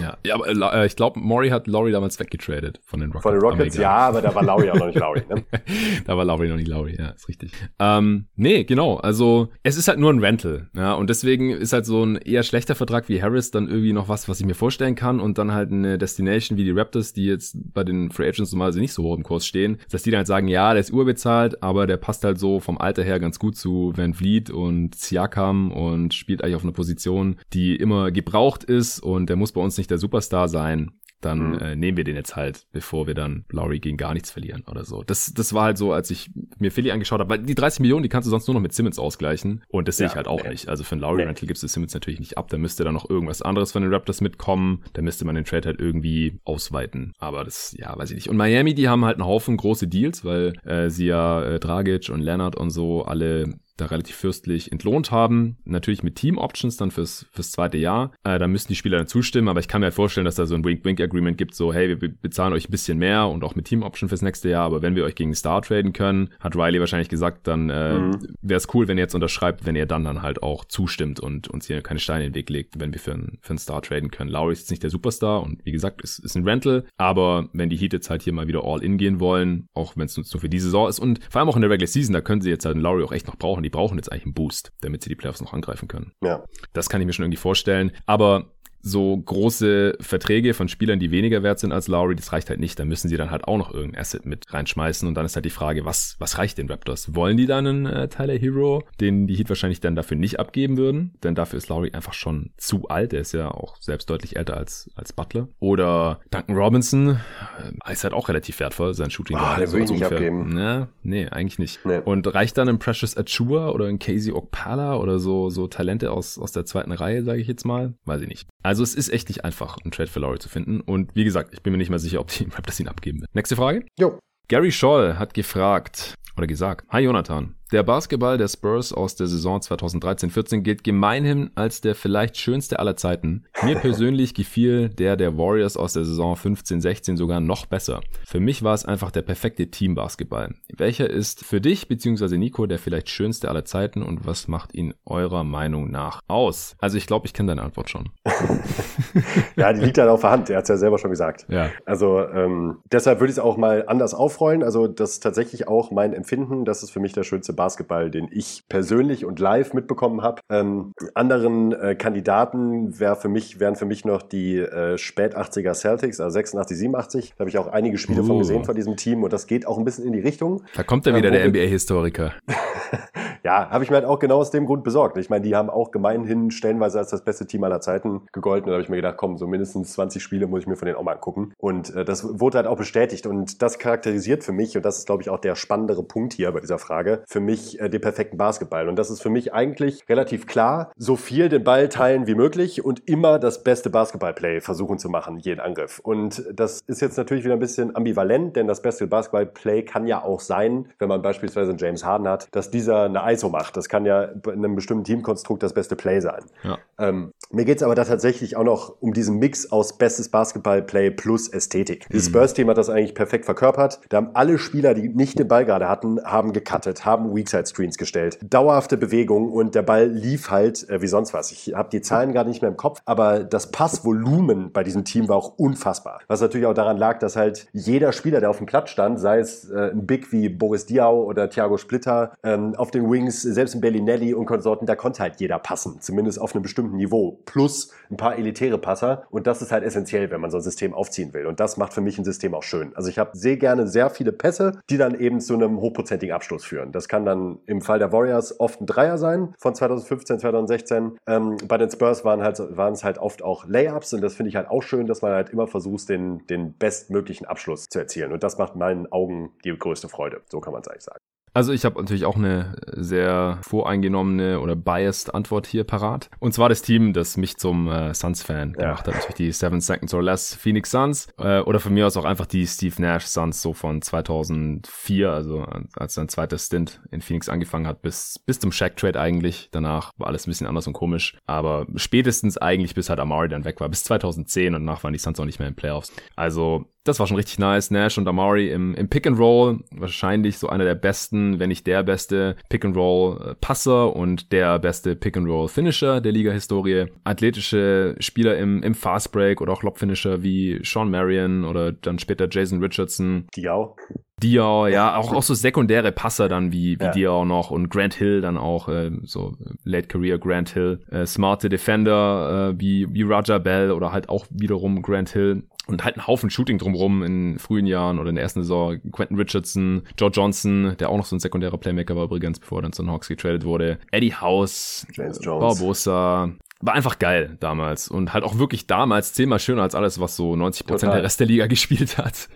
Ja, ja aber äh, ich glaube, Maury hat Laurie damals weggetradet von den Rockets. Von den Rockets, ja, aber da war Laurie auch noch nicht Laurie. Ne? da war Lowry noch nicht Lowry, ja, ist richtig. Ähm, nee, genau, also es ist halt nur ein Rental, ja, und deswegen ist halt so ein eher schlechter Vertrag wie Harris dann irgendwie noch was, was ich mir vorstellen kann und dann halt eine Destination wie die Raptors, die jetzt bei den Free Agents normalerweise nicht so hoch im Kurs stehen, dass die dann halt sagen, ja, der ist überbezahlt, aber der passt halt so vom Alter her ganz gut zu Van Vliet und Siakam und spielt eigentlich auf einer Position, die immer gebraucht ist und der muss bei uns nicht der Superstar sein dann Mhm. äh, nehmen wir den jetzt halt, bevor wir dann Lowry gegen gar nichts verlieren oder so. Das, das war halt so, als ich mir Philly angeschaut habe, weil die 30 Millionen, die kannst du sonst nur noch mit Simmons ausgleichen und das sehe Ja, ich halt auch nee. nicht. Also für einen Lowry Nee. Rental gibst du Simmons natürlich nicht ab, da müsste dann noch irgendwas anderes von den Raptors mitkommen, da müsste man den Trade halt irgendwie ausweiten, aber das, ja, weiß ich nicht. Und Miami, die haben halt einen Haufen große Deals, weil äh, sie ja äh, Dragic und Leonard und so alle da relativ fürstlich entlohnt haben. Natürlich mit Team-Options dann fürs, fürs zweite Jahr. Äh, da müssen die Spieler dann zustimmen, aber ich kann mir halt vorstellen, dass da so ein Wink-Wink-Agreement gibt, so hey, wir be- bezahlen euch ein bisschen mehr und auch mit Team-Option fürs nächste Jahr, aber wenn wir euch gegen Star traden können, hat Riley wahrscheinlich gesagt, dann äh, Mhm. wäre es cool, wenn ihr jetzt unterschreibt, wenn ihr dann dann halt auch zustimmt und uns hier keine Steine in den Weg legt, wenn wir für einen, für einen Star traden können. Lowry ist jetzt nicht der Superstar und wie gesagt, ist, ist ein Rental, aber wenn die Heat jetzt halt hier mal wieder all in gehen wollen, auch wenn es nur für die Saison ist und vor allem auch in der Regular Season, da können sie jetzt halt einen Lowry auch echt noch brauchen. Die brauchen jetzt eigentlich einen Boost, damit sie die Playoffs noch angreifen können. Ja. Das kann ich mir schon irgendwie vorstellen. Aber so große Verträge von Spielern, die weniger wert sind als Lowry, das reicht halt nicht. Da müssen sie dann halt auch noch irgendein Asset mit reinschmeißen. Und dann ist halt die Frage, was, was reicht den Raptors? Wollen die dann einen äh, Tyler Hero, den die Heat wahrscheinlich dann dafür nicht abgeben würden? Denn dafür ist Lowry einfach schon zu alt. Er ist ja auch selbst deutlich älter als, als Butler. Oder Duncan Robinson äh, ist halt auch relativ wertvoll, sein Shooting. Ah, den will ich So nicht abgeben. Na, nee, eigentlich nicht. Nee. Und reicht dann ein Precious Achua oder ein Casey Okpala oder so, so Talente aus, aus der zweiten Reihe, sage ich jetzt mal? Weiß ich nicht. Also es ist echt nicht einfach, einen Trade für Lowry zu finden. Und wie gesagt, ich bin mir nicht mehr sicher, ob die Raptors ihn abgeben. Nächste Frage. Jo. Gary Scholl hat gefragt oder gesagt, Hi Jonathan, der Basketball der Spurs aus der Saison 2013-14 gilt gemeinhin als der vielleicht schönste aller Zeiten. Mir persönlich gefiel der der Warriors aus der Saison 15-16 sogar noch besser. Für mich war es einfach der perfekte Teambasketball. Welcher ist für dich bzw. Nico der vielleicht schönste aller Zeiten und was macht ihn eurer Meinung nach aus? Also ich glaube, ich kenne deine Antwort schon. Ja, die liegt halt auf der Hand. Er hat es ja selber schon gesagt. Ja. Also ähm, deshalb würde ich es auch mal anders aufrollen. Also das ist tatsächlich auch mein Empfinden. Das ist für mich der schönste Basketball, den ich persönlich und live mitbekommen habe. Ähm, anderen äh, Kandidaten wär für mich, wären für mich noch die äh, spät 80er Celtics, also 86, 87. Da habe ich auch einige Spiele von Uh. gesehen von diesem Team und das geht auch ein bisschen in die Richtung. Da kommt dann Ja, wieder wo der NBA-Historiker. Ja, habe ich mir halt auch genau aus dem Grund besorgt. Ich meine, die haben auch gemeinhin stellenweise als das beste Team aller Zeiten gegolten. Und da habe ich mir gedacht, komm, so mindestens 20 Spiele muss ich mir von denen auch mal angucken. Und äh, das wurde halt auch bestätigt. Und das charakterisiert für mich, und das ist, glaube ich, auch der spannendere Punkt hier bei dieser Frage, für mich äh, den perfekten Basketball. Und das ist für mich eigentlich relativ klar, so viel den Ball teilen wie möglich und immer das beste Basketballplay versuchen zu machen, jeden Angriff. Und das ist jetzt natürlich wieder ein bisschen ambivalent, denn das beste Basketballplay kann ja auch sein, wenn man beispielsweise einen James Harden hat, dass dieser eine ISO macht. Das kann ja in einem bestimmten Teamkonstrukt das beste Play sein. Ja. Ähm, mir geht es aber da tatsächlich auch noch um diesen Mix aus bestes Basketballplay plus Ästhetik. Mhm. Dieses Spurs-Team hat das eigentlich perfekt verkörpert. Da haben alle Spieler, die nicht den Ball gerade hatten, haben gecuttet, haben Weakside-Screens gestellt. Dauerhafte Bewegung und der Ball lief halt äh, wie sonst was. Ich habe die Zahlen gerade nicht mehr im Kopf, aber das Passvolumen bei diesem Team war auch unfassbar. Was natürlich auch daran lag, dass halt jeder Spieler, der auf dem Platz stand, sei es äh, ein Big wie Boris Diaw oder Thiago Splitter, ähm, auf den Wings, selbst ein Bellinelli und Konsorten, da konnte halt jeder passen, zumindest auf einem bestimmten Niveau. Plus ein paar elitäre Passer und das ist halt essentiell, wenn man so ein System aufziehen will. Und das macht für mich ein System auch schön. Also ich habe sehr gerne sehr viele Pässe, die dann eben zu einem hochprozentigen Abschluss führen. Das kann dann im Fall der Warriors oft ein Dreier sein von 2015, 2016. Ähm, bei den Spurs waren halt waren es halt oft auch Layups und das finde ich halt auch schön, dass man halt immer versucht, den, den bestmöglichen Abschluss zu erzielen. Und das macht meinen Augen die größte Freude. So kann man es eigentlich sagen. Also ich habe natürlich auch eine sehr voreingenommene oder biased Antwort hier parat. Und zwar das Team, das mich zum äh, Suns-Fan ja. gemacht hat. Natürlich die Seven Seconds or Less Phoenix Suns. Äh, oder von mir aus auch einfach die Steve Nash Suns so von 2004, also als sein zweiter Stint in Phoenix angefangen hat, bis, bis zum Shaq-Trade eigentlich. Danach war alles ein bisschen anders und komisch. Aber spätestens eigentlich bis halt Amari dann weg war. Bis 2010 und danach waren die Suns auch nicht mehr in Playoffs. Also das war schon richtig nice. Nash und Amari im, im Pick and Roll. Wahrscheinlich so einer der besten, wenn nicht der beste Pick and Roll äh, Passer und der beste Pick and Roll Finisher der Liga-Historie. Athletische Spieler im, im Fast Break oder auch Lob Finisher wie Sean Marion oder dann später Jason Richardson. Diao. Diao, ja, auch, auch so sekundäre Passer dann wie, wie ja. Diao noch und Grant Hill dann auch, äh, so Late Career Grant Hill, äh, smarte Defender äh, wie, wie Raja Bell oder halt auch wiederum Grant Hill und halt einen Haufen Shooting drumrum in frühen Jahren oder in der ersten Saison. Quentin Richardson, Joe Johnson, der auch noch so ein sekundärer Playmaker war übrigens, bevor er dann zu den Hawks getradet wurde. Eddie House, James Jones. Barbosa, war einfach geil damals und halt auch wirklich damals zehnmal schöner als alles, was so 90 Prozent der Rest der Liga gespielt hat.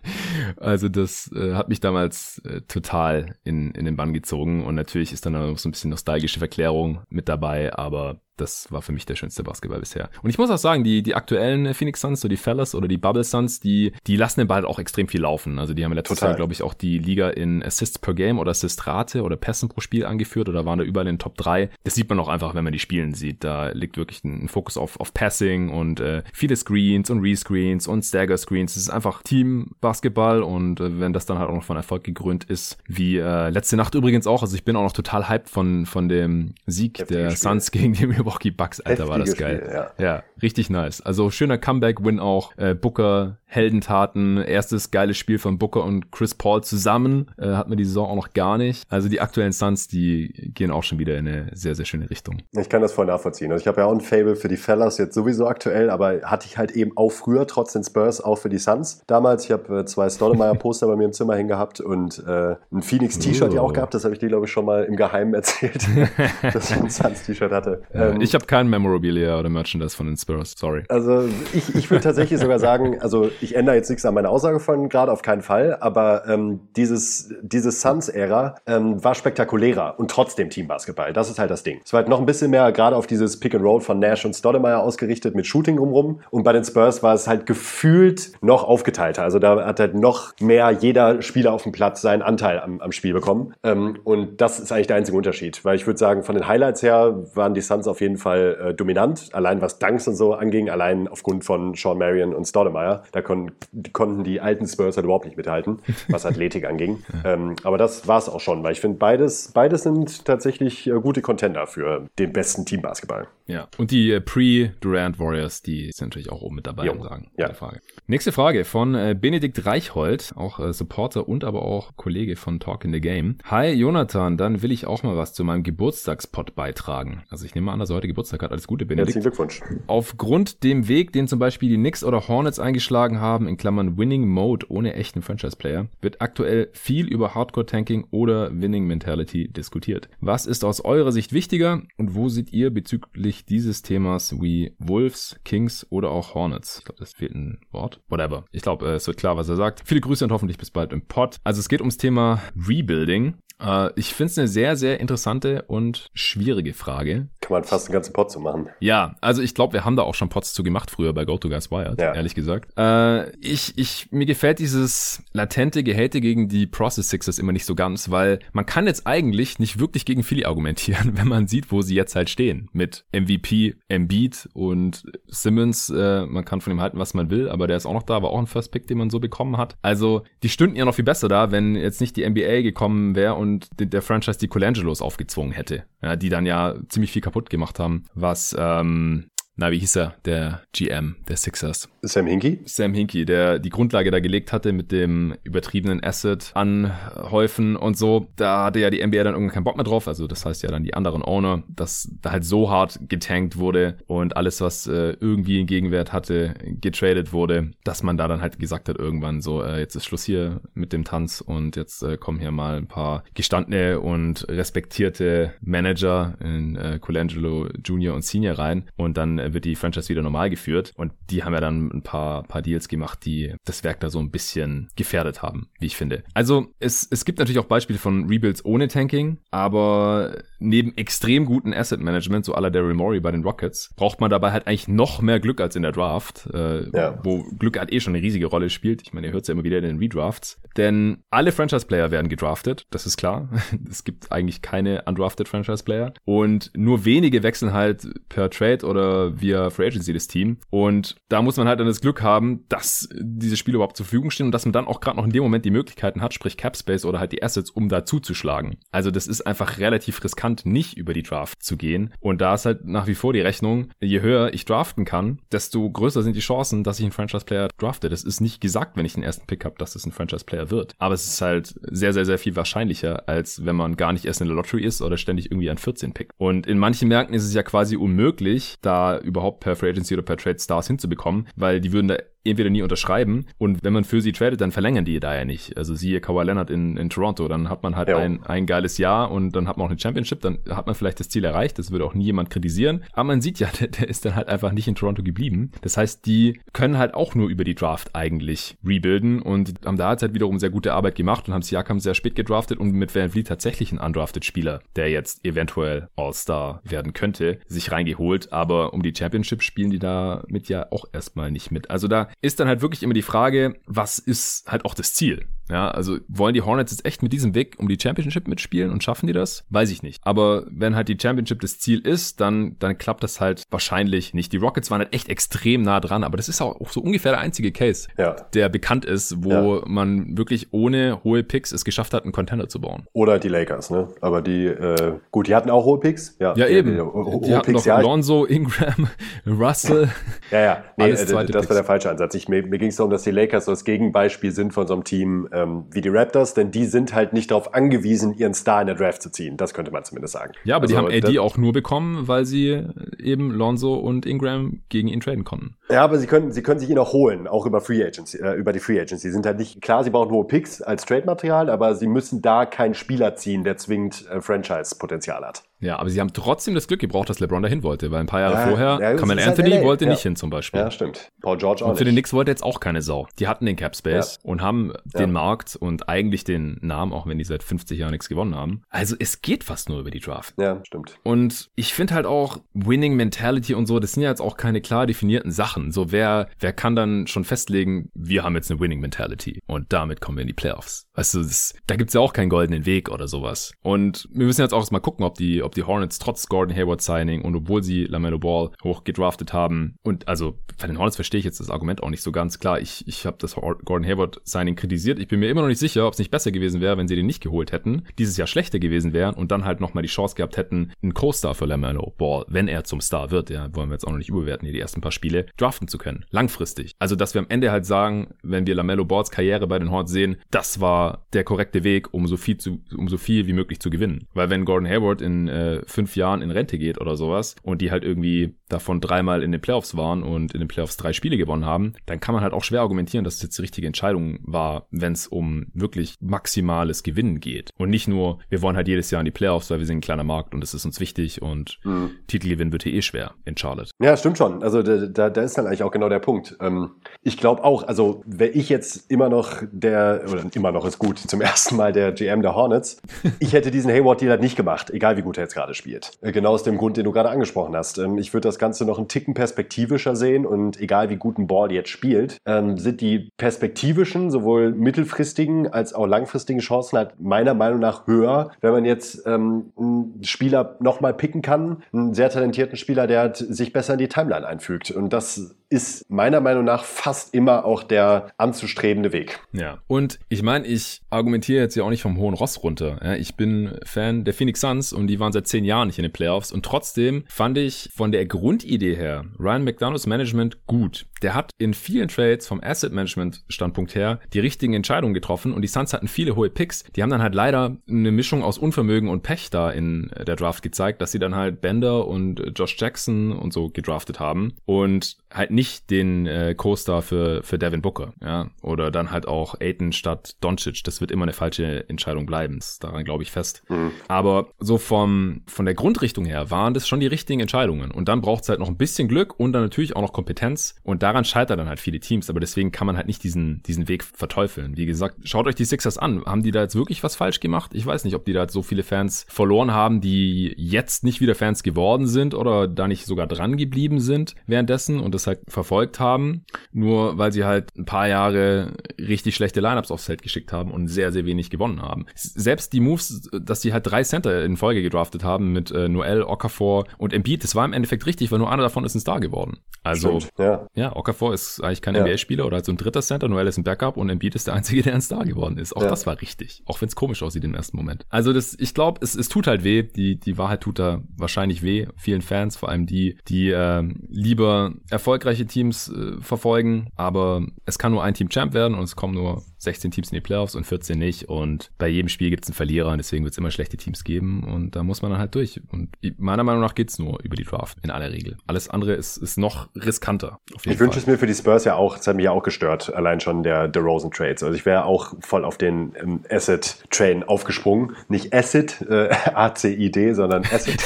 Also das äh, hat mich damals äh, total in, in den Bann gezogen und natürlich ist dann auch so ein bisschen nostalgische Verklärung mit dabei, aber das war für mich der schönste Basketball bisher. Und ich muss auch sagen, die, die aktuellen Phoenix Suns, so die Fellas oder die Bubble Suns, die, die lassen den Ball auch extrem viel laufen. Also die haben letztes Total. Jahr, glaube ich, auch die Liga in Assists per Game oder Assistrate oder Pässen pro Spiel angeführt oder waren da überall in den Top 3. Das sieht man auch einfach, wenn man die spielen sieht. Da liegt wirklich ein, Fokus auf, auf Passing und äh, viele Screens und Rescreens und Stagger Screens. Es ist einfach Team-Basketball und äh, wenn das dann halt auch noch von Erfolg gekrönt ist, wie äh, letzte Nacht übrigens auch. Also ich bin auch noch total hyped von, von dem Sieg der Spiel. Suns gegen die Milwaukee Bucks, Alter, Heftige war das geil. Spiel, ja. ja. richtig nice. Also schöner Comeback-Win auch. Äh, Booker, Heldentaten, erstes geiles Spiel von Booker und Chris Paul zusammen. Äh, hat man die Saison auch noch gar nicht. Also die aktuellen Suns, die gehen auch schon wieder in eine sehr, sehr schöne Richtung. Ich kann das voll nachvollziehen. Also ich habe ja auch ein Fable für die Fellas jetzt sowieso aktuell, aber hatte ich halt eben auch früher, trotz den Spurs, auch für die Suns. Damals, ich habe äh, zwei Stoudemire-Poster bei mir im Zimmer hängen gehabt und äh, ein Phoenix-T-Shirt ja auch gehabt. Das habe ich dir, glaube ich, schon mal im Geheimen erzählt, dass ich ein Suns-T-Shirt hatte. Ja, ähm, ich habe kein Memorabilia oder Merchandise von den Spurs, sorry. Also ich, ich würde tatsächlich sogar sagen, also ich ändere jetzt nichts an meiner Aussage von gerade, auf keinen Fall, aber ähm, dieses, diese Suns-Ära ähm, war spektakulärer und trotzdem Teambasketball. Das ist halt das Ding. Es war halt noch ein bisschen mehr gerade auf dieses Pick-and-Roll von Nash und Stoudemire ausgerichtet mit Shooting drumrum und bei den Spurs war es halt gefühlt noch aufgeteilter. Also da hat halt noch mehr jeder Spieler auf dem Platz seinen Anteil am, am Spiel bekommen ähm, und das ist eigentlich der einzige Unterschied, weil ich würde sagen, von den Highlights her waren die Suns auf jeden Fall äh, dominant, allein was Dunks und so anging, allein aufgrund von Sean Marion und Stoudemire. Da kon konnten die alten Spurs halt überhaupt nicht mithalten, was Athletik anging. Ähm, aber das war es auch schon, weil ich finde, beides, beides sind tatsächlich äh, gute Contender für den besten Teambasketball. Ja, und die äh, Pre-Durant Warriors, die sind natürlich auch oben mit dabei, jo. sagen. Ja. Frage. Nächste Frage von äh, Benedikt Reichhold, auch äh, Supporter und aber auch Kollege von Talk in the Game. Hi Jonathan, dann will ich auch mal was zu meinem Geburtstagspot beitragen. Also ich nehme an, dass heute Geburtstag hat. Alles Gute, Benedikt. Herzlichen Glückwunsch. Aufgrund dem Weg, den zum Beispiel die Knicks oder Hornets eingeschlagen haben, in Klammern Winning Mode ohne echten Franchise-Player, wird aktuell viel über Hardcore-Tanking oder Winning Mentality diskutiert. Was ist aus eurer Sicht wichtiger und wo seht ihr bezüglich dieses Themas wie Wolves, Kings oder auch Hornets? Ich glaube, das fehlt ein Wort. Whatever. Ich glaube, es wird klar, was er sagt. Viele Grüße und hoffentlich bis bald im Pod. Also es geht ums Thema Rebuilding. Äh, ich finde es eine sehr, sehr interessante und schwierige Frage. Kann man fast einen ganzen Pod zu machen. Ja, also ich glaube, wir haben da auch schon Pods zu gemacht früher bei GoToGuys Wired, Ja. ehrlich gesagt. Äh, ich, ich, mir gefällt dieses latente Gehate gegen die Process Sixers immer nicht so ganz, weil man kann jetzt eigentlich nicht wirklich gegen Philly argumentieren, wenn man sieht, wo sie jetzt halt stehen. Mit MVP, Embiid und Simmons. Äh, man kann von ihm halten, was man will, aber der ist auch noch da, war auch ein First Pick, den man so bekommen hat. Also die stünden ja noch viel besser da, wenn jetzt nicht die NBA gekommen wäre und der- der Franchise die Colangelos aufgezwungen hätte. Ja, die dann ja ziemlich viel kaputt gemacht haben, was ähm, na, wie hieß er, der GM der Sixers? Sam Hinkie? Sam Hinkie, der die Grundlage da gelegt hatte mit dem übertriebenen Asset anhäufen und so. Da hatte ja die NBA dann irgendwann keinen Bock mehr drauf. Also das heißt ja dann die anderen Owner, dass da halt so hart getankt wurde und alles, was äh, irgendwie einen Gegenwert hatte, getradet wurde, dass man da dann halt gesagt hat irgendwann so, äh, jetzt ist Schluss hier mit dem Tanz und jetzt äh, kommen hier mal ein paar gestandene und respektierte Manager in äh, Colangelo Junior und Senior rein und dann äh, wird die Franchise wieder normal geführt und die haben ja dann ein paar, paar Deals gemacht, die das Werk da so ein bisschen gefährdet haben, wie ich finde. Also es, es gibt natürlich auch Beispiele von Rebuilds ohne Tanking, aber neben extrem guten Asset Management, so à la Daryl Morey bei den Rockets, braucht man dabei halt eigentlich noch mehr Glück als in der Draft, äh, Ja. wo Glück halt eh schon eine riesige Rolle spielt. Ich meine, ihr hört es ja immer wieder in den Redrafts. Denn alle Franchise-Player werden gedraftet, das ist klar. Es gibt eigentlich keine undrafted Franchise-Player. Und nur wenige wechseln halt per Trade oder via Free Agency das Team. Und da muss man halt dann das Glück haben, dass diese Spiele überhaupt zur Verfügung stehen und dass man dann auch gerade noch in dem Moment die Möglichkeiten hat, sprich Cap Space oder halt die Assets, um da zuzuschlagen. Also das ist einfach relativ riskant, nicht über die Draft zu gehen. Und da ist halt nach wie vor die Rechnung, je höher ich draften kann, desto größer sind die Chancen, dass ich einen Franchise-Player drafte. Das ist nicht gesagt, wenn ich den ersten Pick habe, dass es ein Franchise-Player wird. Aber es ist halt sehr, sehr, sehr viel wahrscheinlicher, als wenn man gar nicht erst in der Lottery ist oder ständig irgendwie an 14 pickt. Und in manchen Märkten ist es ja quasi unmöglich, da überhaupt per Free Agency oder per Trade Stars hinzubekommen, weil die würden da entweder nie unterschreiben und wenn man für sie tradet, dann verlängern die da ja nicht. Also siehe Kawhi Leonard in, in Toronto, dann hat man halt Ja. ein, ein geiles Jahr und dann hat man auch eine Championship, dann hat man vielleicht das Ziel erreicht, das würde auch nie jemand kritisieren, aber man sieht ja, der, der ist dann halt einfach nicht in Toronto geblieben. Das heißt, die können halt auch nur über die Draft eigentlich rebuilden und haben da halt wiederum sehr gute Arbeit gemacht und haben Siakam sehr spät gedraftet und mit Van Vliet tatsächlich einen undrafted Spieler, der jetzt eventuell All-Star werden könnte, sich reingeholt, aber um die Championship spielen die da mit ja auch erstmal nicht mit. Also da ist dann halt wirklich immer die Frage, was ist halt auch das Ziel? Ja, also wollen die Hornets jetzt echt mit diesem Weg um die Championship mitspielen und schaffen die das? Weiß ich nicht. Aber wenn halt die Championship das Ziel ist, dann, dann klappt das halt wahrscheinlich nicht. Die Rockets waren halt echt extrem nah dran, aber das ist auch, auch so ungefähr der einzige Case, Ja. der bekannt ist, wo man wirklich ohne hohe Picks es geschafft hat, einen Contender zu bauen. Oder die Lakers, ne? Aber die, äh, gut, die hatten auch hohe Picks. Ja, Ja, die, eben. Die, ho- Die hohe hatten Picks, noch ja. Lonzo, Ingram, Russell. Ja, ja. Nee, äh, das Picks. war der falsche Ansatz. Ich, mir mir ging es darum, dass die Lakers so das Gegenbeispiel sind von so einem Team ähm, wie die Raptors, denn die sind halt nicht darauf angewiesen, ihren Star in der Draft zu ziehen. Das könnte man zumindest sagen. Ja, aber die Also, haben das- AD auch nur bekommen, weil sie eben Lonzo und Ingram gegen ihn traden konnten. Ja, aber sie können, sie können sich ihn auch holen, auch über Free Agency, äh, über die Free Agency. Sie sind halt nicht, klar, sie brauchen hohe Picks als Trade-Material, aber sie müssen da keinen Spieler ziehen, der zwingend äh, Franchise-Potenzial hat. Ja, aber sie haben trotzdem das Glück gebraucht, dass LeBron dahin wollte, weil ein paar Jahre Ja, vorher, ja, ist halt Anthony LA, wollte ja. nicht hin zum Beispiel. Ja, stimmt. Paul George auch Und für den nicht. Knicks wollte jetzt auch keine Sau. Die hatten den Cap Space und haben den Markt und eigentlich den Namen, auch wenn die seit 50 Jahren nichts gewonnen haben. Also es geht fast nur über die Draft. Ja, stimmt. Und ich finde halt auch Winning Mentality und so, das sind ja jetzt auch keine klar definierten Sachen. So wer, wer kann dann schon festlegen, wir haben jetzt eine Winning Mentality und damit kommen wir in die Playoffs. Weißt du, das, da gibt's ja auch keinen goldenen Weg oder sowas. Und wir müssen jetzt auch erstmal gucken, ob die, ob die Hornets trotz Gordon Hayward Signing und obwohl sie LaMelo Ball hoch gedraftet haben und also bei den Hornets verstehe ich jetzt das Argument auch nicht so ganz klar. Ich, ich habe das Gordon Hayward Signing kritisiert. Ich bin mir immer noch nicht sicher, ob es nicht besser gewesen wäre, wenn sie den nicht geholt hätten, dieses Jahr schlechter gewesen wären und dann halt nochmal die Chance gehabt hätten, einen Co-Star für LaMelo Ball, wenn er zum Star wird, ja, wollen wir jetzt auch noch nicht überwerten, hier die ersten paar Spiele, draften zu können. Langfristig. Also, dass wir am Ende halt sagen, wenn wir LaMelo Balls Karriere bei den Hornets sehen, das war der korrekte Weg, um so viel zu, um so viel wie möglich zu gewinnen. Weil wenn Gordon Hayward in äh, äh, fünf Jahren in Rente geht oder sowas und die halt irgendwie davon dreimal in den Playoffs waren und in den Playoffs drei Spiele gewonnen haben, dann kann man halt auch schwer argumentieren, dass es jetzt die richtige Entscheidung war, wenn es um wirklich maximales Gewinnen geht. Und nicht nur, wir wollen halt jedes Jahr in die Playoffs, weil wir sind ein kleiner Markt und es ist uns wichtig und mhm. Titelgewinn wird hier eh schwer in Charlotte. Ja, stimmt schon. Also da, da, ist dann eigentlich auch genau der Punkt. Ähm, ich glaube auch, also wäre ich jetzt immer noch der, oder immer noch ist gut, zum ersten Mal der GM der Hornets, ich hätte diesen Hayward-Deal halt nicht gemacht, egal wie gut er jetzt gerade spielt. Äh, genau aus dem Grund, den du gerade angesprochen hast. Ähm, ich würde das Ganze noch einen Ticken perspektivischer sehen und egal wie gut ein Ball jetzt spielt, ähm, sind die perspektivischen, sowohl mittelfristigen als auch langfristigen Chancen halt meiner Meinung nach höher, wenn man jetzt ähm, einen Spieler nochmal picken kann, einen sehr talentierten Spieler, der halt sich besser in die Timeline einfügt. Und das ist meiner Meinung nach fast immer auch der anzustrebende Weg. Ja. Und ich meine, ich argumentiere jetzt ja auch nicht vom hohen Ross runter. Ja, ich bin Fan der Phoenix Suns und die waren seit zehn Jahren nicht in den Playoffs und trotzdem fand ich von der Grundidee her Ryan McDonalds Management gut. Der hat in vielen Trades vom Asset Management Standpunkt her die richtigen Entscheidungen getroffen und die Suns hatten viele hohe Picks. Die haben dann halt leider eine Mischung aus Unvermögen und Pech da in der Draft gezeigt, dass sie dann halt Bender und Josh Jackson und so gedraftet haben und halt nicht den äh, Co-Star für, für Devin Booker, ja, oder dann halt auch Aiton statt Doncic. Das wird immer eine falsche Entscheidung bleiben. Das, daran glaube ich fest. Mhm. Aber so vom, von der Grundrichtung her waren das schon die richtigen Entscheidungen. Und dann braucht es halt noch ein bisschen Glück und dann natürlich auch noch Kompetenz. Und daran scheitern dann halt viele Teams. Aber deswegen kann man halt nicht diesen, diesen Weg verteufeln. Wie gesagt, schaut euch die Sixers an. Haben die da jetzt wirklich was falsch gemacht? Ich weiß nicht, ob die da jetzt so viele Fans verloren haben, die jetzt nicht wieder Fans geworden sind oder da nicht sogar dran geblieben sind währenddessen und das halt verfolgt haben. Nur weil sie halt ein paar Jahre richtig schlechte Lineups aufs Feld geschickt haben und sehr, sehr wenig gewonnen haben. Selbst die Moves, dass sie halt drei Center in Folge gedraftet haben mit äh, Noel, Okafor und Embiid, das war im Endeffekt richtig, weil nur einer davon ist ein Star geworden. Also, Stimmt, ja. ja, Okafor ist eigentlich kein ja. NBA-Spieler oder halt so ein dritter Center, Noel ist ein Backup und Embiid ist der Einzige, der ein Star geworden ist. Auch ja. das war richtig. Auch wenn es komisch aussieht im ersten Moment. Also das, ich glaube, es, es tut halt weh. Die, die Wahrheit tut da wahrscheinlich weh. Vielen Fans, vor allem die, die äh, lieber erfolgreiche Teams äh, verfolgen. Aber es kann nur ein Team Champ werden und es kommen nur 16 Teams in die Playoffs und 14 nicht. Und bei jedem Spiel gibt es einen Verlierer und deswegen wird es immer schlechte Teams geben und da muss man dann halt durch. Und meiner Meinung nach geht's nur über die Draft in aller Regel. Alles andere ist, ist noch riskanter. Ich wünsche es mir für die Spurs ja auch, das hat mich ja auch gestört, allein schon der DeRozan Trades. Also ich wäre auch voll auf den ähm, Asset Train aufgesprungen. Nicht Asset, äh, A-C-I-D, sondern Asset.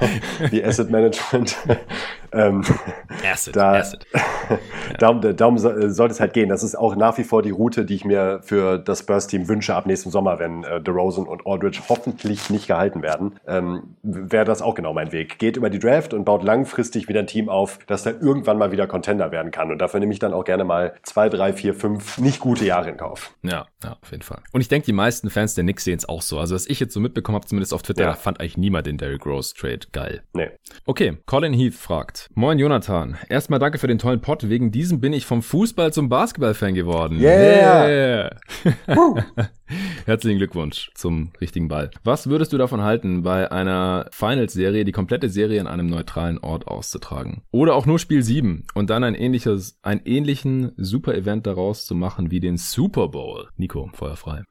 wie Asset Management. ähm, Asset, da, Asset. darum, darum sollte es halt gehen. Das ist auch nach wie vor die Route, die ich mir für das Burst-Team wünsche ab nächsten Sommer, wenn äh, DeRozan und Aldridge hoffentlich nicht gehalten werden. Ähm, Wäre das auch genau mein Weg. Geht über die Draft und baut langfristig wieder ein Team auf, das dann irgendwann mal wieder Contender werden kann. Und dafür nehme ich dann auch gerne mal zwei, drei, vier, fünf nicht gute Jahre in Kauf. Ja, ja, auf jeden Fall. Und ich denke, die meisten Fans der Knicks sehen es auch so. Also, was ich jetzt so mitbekommen habe, zumindest auf Twitter, ja. fand eigentlich niemand den Derrick Rose Trade geil. Nee. Okay, Colin Heath fragt. Moin Jonathan. Erstmal danke für den tollen Pod. Wegen diesem bin ich vom Fußball zum Basketball-Fan geworden. Yeah! yeah. Yeah. Herzlichen Glückwunsch zum richtigen Ball. Was würdest du davon halten, bei einer Finals-Serie die komplette Serie in einem neutralen Ort auszutragen? Oder auch nur Spiel 7 und dann ein ähnliches, einen ähnlichen Super-Event daraus zu machen wie den Super Bowl? Nico, feuerfrei.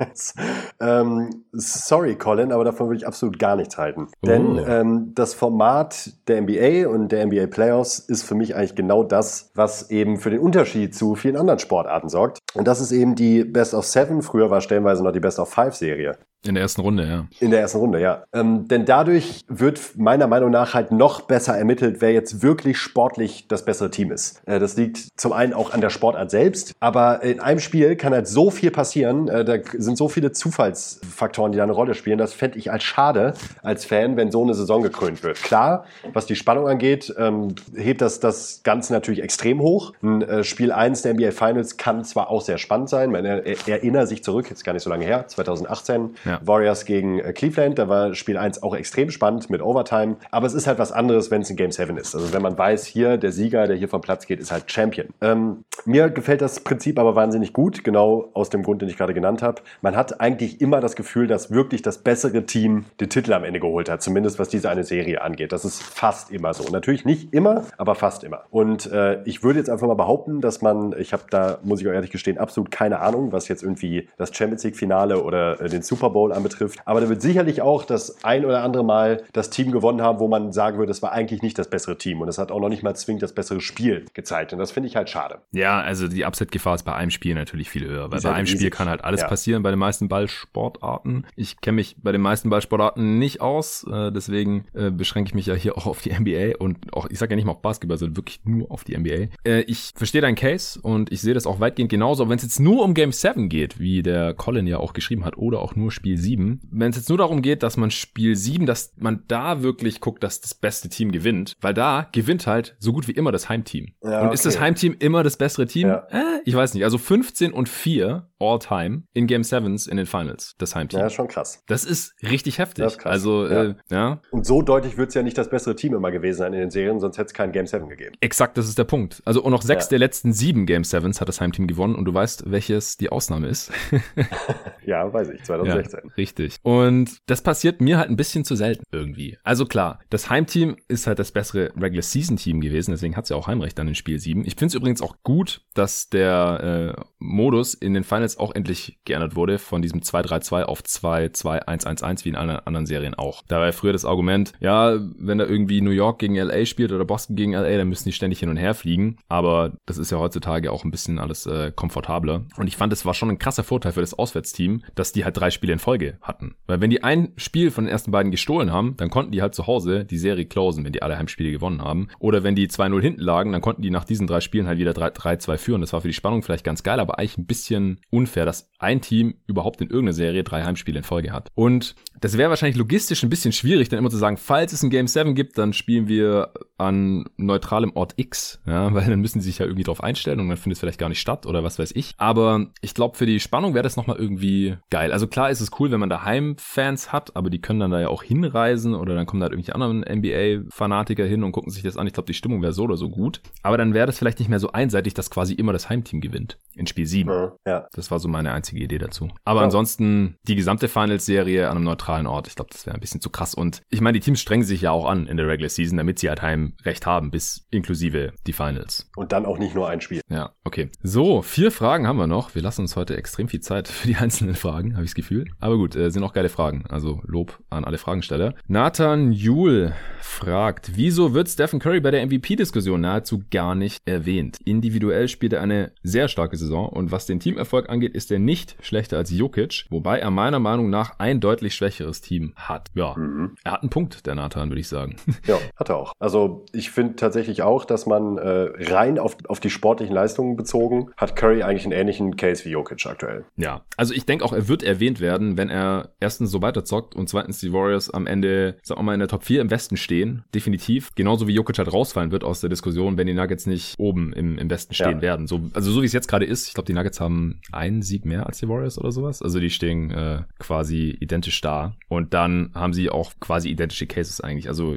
ähm, sorry, Colin, aber davon würde ich absolut gar nichts halten. Oh. Denn ähm, das Format der NBA und der NBA Playoffs ist für mich eigentlich genau das, was eben für den Unterschied zu vielen anderen Sportarten sorgt. Und das ist eben die Best of Seven, früher war stellenweise noch die Best of Five Serie. In der ersten Runde, ja. In der ersten Runde, ja. Ähm, denn dadurch wird meiner Meinung nach halt noch besser ermittelt, wer jetzt wirklich sportlich das bessere Team ist. Äh, das liegt zum einen auch an der Sportart selbst, aber in einem Spiel kann halt so viel passieren. Äh, da sind so viele Zufallsfaktoren, die da eine Rolle spielen. Das fände ich als schade als Fan, wenn so eine Saison gekrönt wird. Klar, was die Spannung angeht, ähm, hebt das das Ganze natürlich extrem hoch. Ein äh, Spiel 1 der NBA Finals kann zwar auch sehr spannend sein, man erinnert sich zurück, jetzt gar nicht so lange her, 2018 ja. Warriors gegen äh, Cleveland. Da war Spiel 1 auch extrem spannend mit Overtime. Aber es ist halt was anderes, wenn es ein Game 7 ist. Also wenn man weiß, hier der Sieger, der hier vom Platz geht, ist halt Champion. Ähm, mir gefällt das Prinzip aber wahnsinnig gut, genau aus dem Grund, den ich gerade genannt habe. Man hat eigentlich immer das Gefühl, dass wirklich das bessere Team den Titel am Ende geholt hat, zumindest was diese eine Serie angeht. Das ist fast immer so. Natürlich nicht immer, aber fast immer. Und äh, ich würde jetzt einfach mal behaupten, dass man, ich habe da, muss ich auch ehrlich gestehen, absolut keine Ahnung, was jetzt irgendwie das Champions League Finale oder äh, den Super Bowl Bowl anbetrifft. Aber da wird sicherlich auch das ein oder andere Mal das Team gewonnen haben, wo man sagen würde, das war eigentlich nicht das bessere Team. Und es hat auch noch nicht mal zwingend das bessere Spiel gezeigt. Und das finde ich halt schade. Ja, also die Upset-Gefahr ist bei einem Spiel natürlich viel höher. Weil bei einem Spiel kann halt alles ja. passieren bei den meisten Ballsportarten. Ich kenne mich bei den meisten Ballsportarten nicht aus. Äh, deswegen äh, beschränke ich mich ja hier auch auf die NBA und auch, ich sage ja nicht mal auf Basketball, sondern wirklich nur auf die NBA. Äh, ich verstehe deinen Case und ich sehe das auch weitgehend genauso. Wenn es jetzt nur um Game 7 geht, wie der Colin ja auch geschrieben hat, oder auch nur Spiel 7, wenn es jetzt nur darum geht, dass man Spiel 7, dass man da wirklich guckt, dass das beste Team gewinnt, weil da gewinnt halt so gut wie immer das Heimteam. Ja, und okay. ist das Heimteam immer das bessere Team? Ja. Äh, ich weiß nicht. Also 15 und 4 all-time in Game 7s in den Finals, das Heimteam. Ja, schon krass. Das ist richtig heftig. Ist krass. Also, ja. Äh, ja. Und so deutlich wird es ja nicht das bessere Team immer gewesen sein in den Serien, sonst hätte es kein Game 7 gegeben. Exakt, das ist der Punkt. Also, und noch sechs ja. der letzten sieben Game 7s hat das Heimteam gewonnen und du weißt, welches die Ausnahme ist. ja, weiß ich, 2016. Ja, richtig. Und das passiert mir halt ein bisschen zu selten irgendwie. Also klar, das Heimteam ist halt das bessere Regular Season Team gewesen, deswegen hat es ja auch Heimrecht dann in Spiel 7. Ich finde es übrigens auch gut, dass der äh, Modus in den Finals auch endlich geändert wurde von diesem 2-3-2 auf 2-2-1-1-1 wie in allen anderen Serien auch. Da war ja früher das Argument, ja, wenn da irgendwie New York gegen LA spielt oder Boston gegen LA, dann müssen die ständig hin und her fliegen. Aber das ist ja heutzutage auch ein bisschen alles äh, komfortabler. Und ich fand, es war schon ein krasser Vorteil für das Auswärtsteam, dass die halt drei Spiele in Folge hatten. Weil wenn die ein Spiel von den ersten beiden gestohlen haben, dann konnten die halt zu Hause die Serie closen, wenn die alle Heimspiele gewonnen haben. Oder wenn die 2-0 hinten lagen, dann konnten die nach diesen drei Spielen halt wieder 3-2 führen. Das war für die Spannung vielleicht ganz geil, aber eigentlich ein bisschen unfair, dass ein Team überhaupt in irgendeiner Serie drei Heimspiele in Folge hat. Und das wäre wahrscheinlich logistisch ein bisschen schwierig, dann immer zu sagen, falls es ein Game 7 gibt, dann spielen wir an neutralem Ort X, ja, weil dann müssen sie sich ja irgendwie drauf einstellen und dann findet es vielleicht gar nicht statt oder was weiß ich. Aber ich glaube, für die Spannung wäre das nochmal irgendwie geil. Also klar ist es cool, wenn man daheim Fans hat, aber die können dann da ja auch hinreisen oder dann kommen da halt irgendwelche anderen NBA-Fanatiker hin und gucken sich das an. Ich glaube, die Stimmung wäre so oder so gut. Aber dann wäre das vielleicht nicht mehr so einseitig, dass quasi immer das Heimteam gewinnt in Spiel 7. Ja. Das war so meine einzige Idee dazu. Aber ja. ansonsten die gesamte Finals-Serie an einem neutralen Ort, ich glaube, das wäre ein bisschen zu krass. Und ich meine, die Teams strengen sich ja auch an in der Regular Season, damit sie halt Heimrecht haben, bis inklusive die Finals. Und dann auch nicht nur ein Spiel. Ja, okay. So, vier Fragen haben wir noch. Wir lassen uns heute extrem viel Zeit für die einzelnen Fragen, habe ich das Gefühl. Aber gut, äh, sind auch geile Fragen. Also Lob an alle Fragensteller. Nathan Juhl fragt, wieso wird Stephen Curry bei der MVP-Diskussion nahezu gar nicht erwähnt? Individuell spielt er eine sehr starke Saison und was den Teamerfolg angeht, ist er nicht schlechter als Jokic, wobei er meiner Meinung nach ein deutlich schwächeres Team hat. Ja, mhm. er hat einen Punkt, der Nathan, würde ich sagen. Ja, hat er auch. Also ich finde tatsächlich auch, dass man äh, rein auf, auf die sportlichen Leistungen bezogen, hat Curry eigentlich einen ähnlichen Case wie Jokic aktuell. Ja, also ich denke auch, er wird erwähnt werden, wenn er erstens so weiterzockt und zweitens die Warriors am Ende, sagen wir mal, in der Top 4 im Westen stehen. Definitiv. Genauso wie Jokic halt rausfallen wird aus der Diskussion, wenn die Nuggets nicht oben im, im Westen stehen ja. werden. So, also so wie es jetzt gerade ist, ich glaube, die Nuggets haben einen Sieg mehr als die Warriors oder sowas. Also die stehen äh, quasi identisch da. Und dann haben sie auch quasi identische Cases eigentlich. Also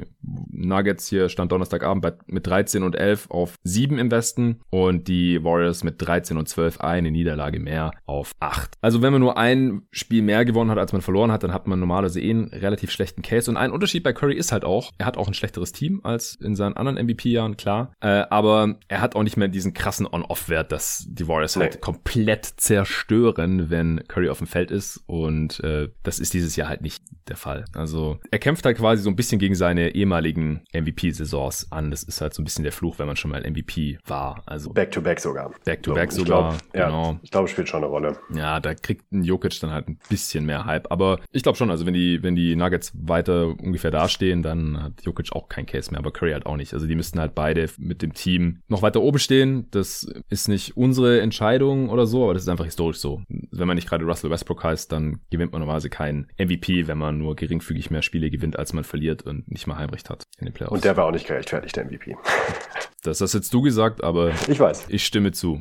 Nuggets hier stand Donnerstagabend bei, mit 13 und 11 auf 7 im Westen und die Warriors mit 13 und 12 eine Niederlage mehr auf 8. Also wenn man nur ein Spiel mehr gewonnen hat, als man verloren hat, dann hat man normalerweise eh einen relativ schlechten Case. Und ein Unterschied bei Curry ist halt auch, er hat auch ein schlechteres Team als in seinen anderen MVP-Jahren, klar. Äh, aber er hat auch nicht mehr diesen krassen On-Off-Wert, dass die Warriors halt nee. komplett zerstören, wenn Curry auf dem Feld ist. Und äh, das ist dieses Jahr halt nicht der Fall. Also er kämpft halt quasi so ein bisschen gegen seine ehemaligen MVP-Saisons an. Das ist halt so ein bisschen der Fluch, wenn man schon mal MVP war. Also Back-to-Back -back sogar. Back-to-Back -back sogar. Ich glaub, genau. Ja, ich glaube, spielt schon eine Rolle. Ja, da kriegt ein Jokic dann halt ein bisschen mehr Hype. Aber ich glaube schon, also wenn die, wenn die Nuggets weiter ungefähr dastehen, dann hat Jokic auch kein Case mehr, aber Curry halt auch nicht. Also die müssten halt beide mit dem Team noch weiter oben stehen. Das ist nicht unsere Entscheidung oder so, aber das ist einfach historisch so. Wenn man nicht gerade Russell Westbrook heißt, dann gewinnt man normalerweise keinen MVP, wenn man nur geringfügig mehr Spiele gewinnt, als man verliert und nicht mal Heimrecht hat in den Playoffs. Und der war auch nicht gerechtfertigt, der MVP. Das hast jetzt du gesagt, aber ich weiß. Ich stimme zu.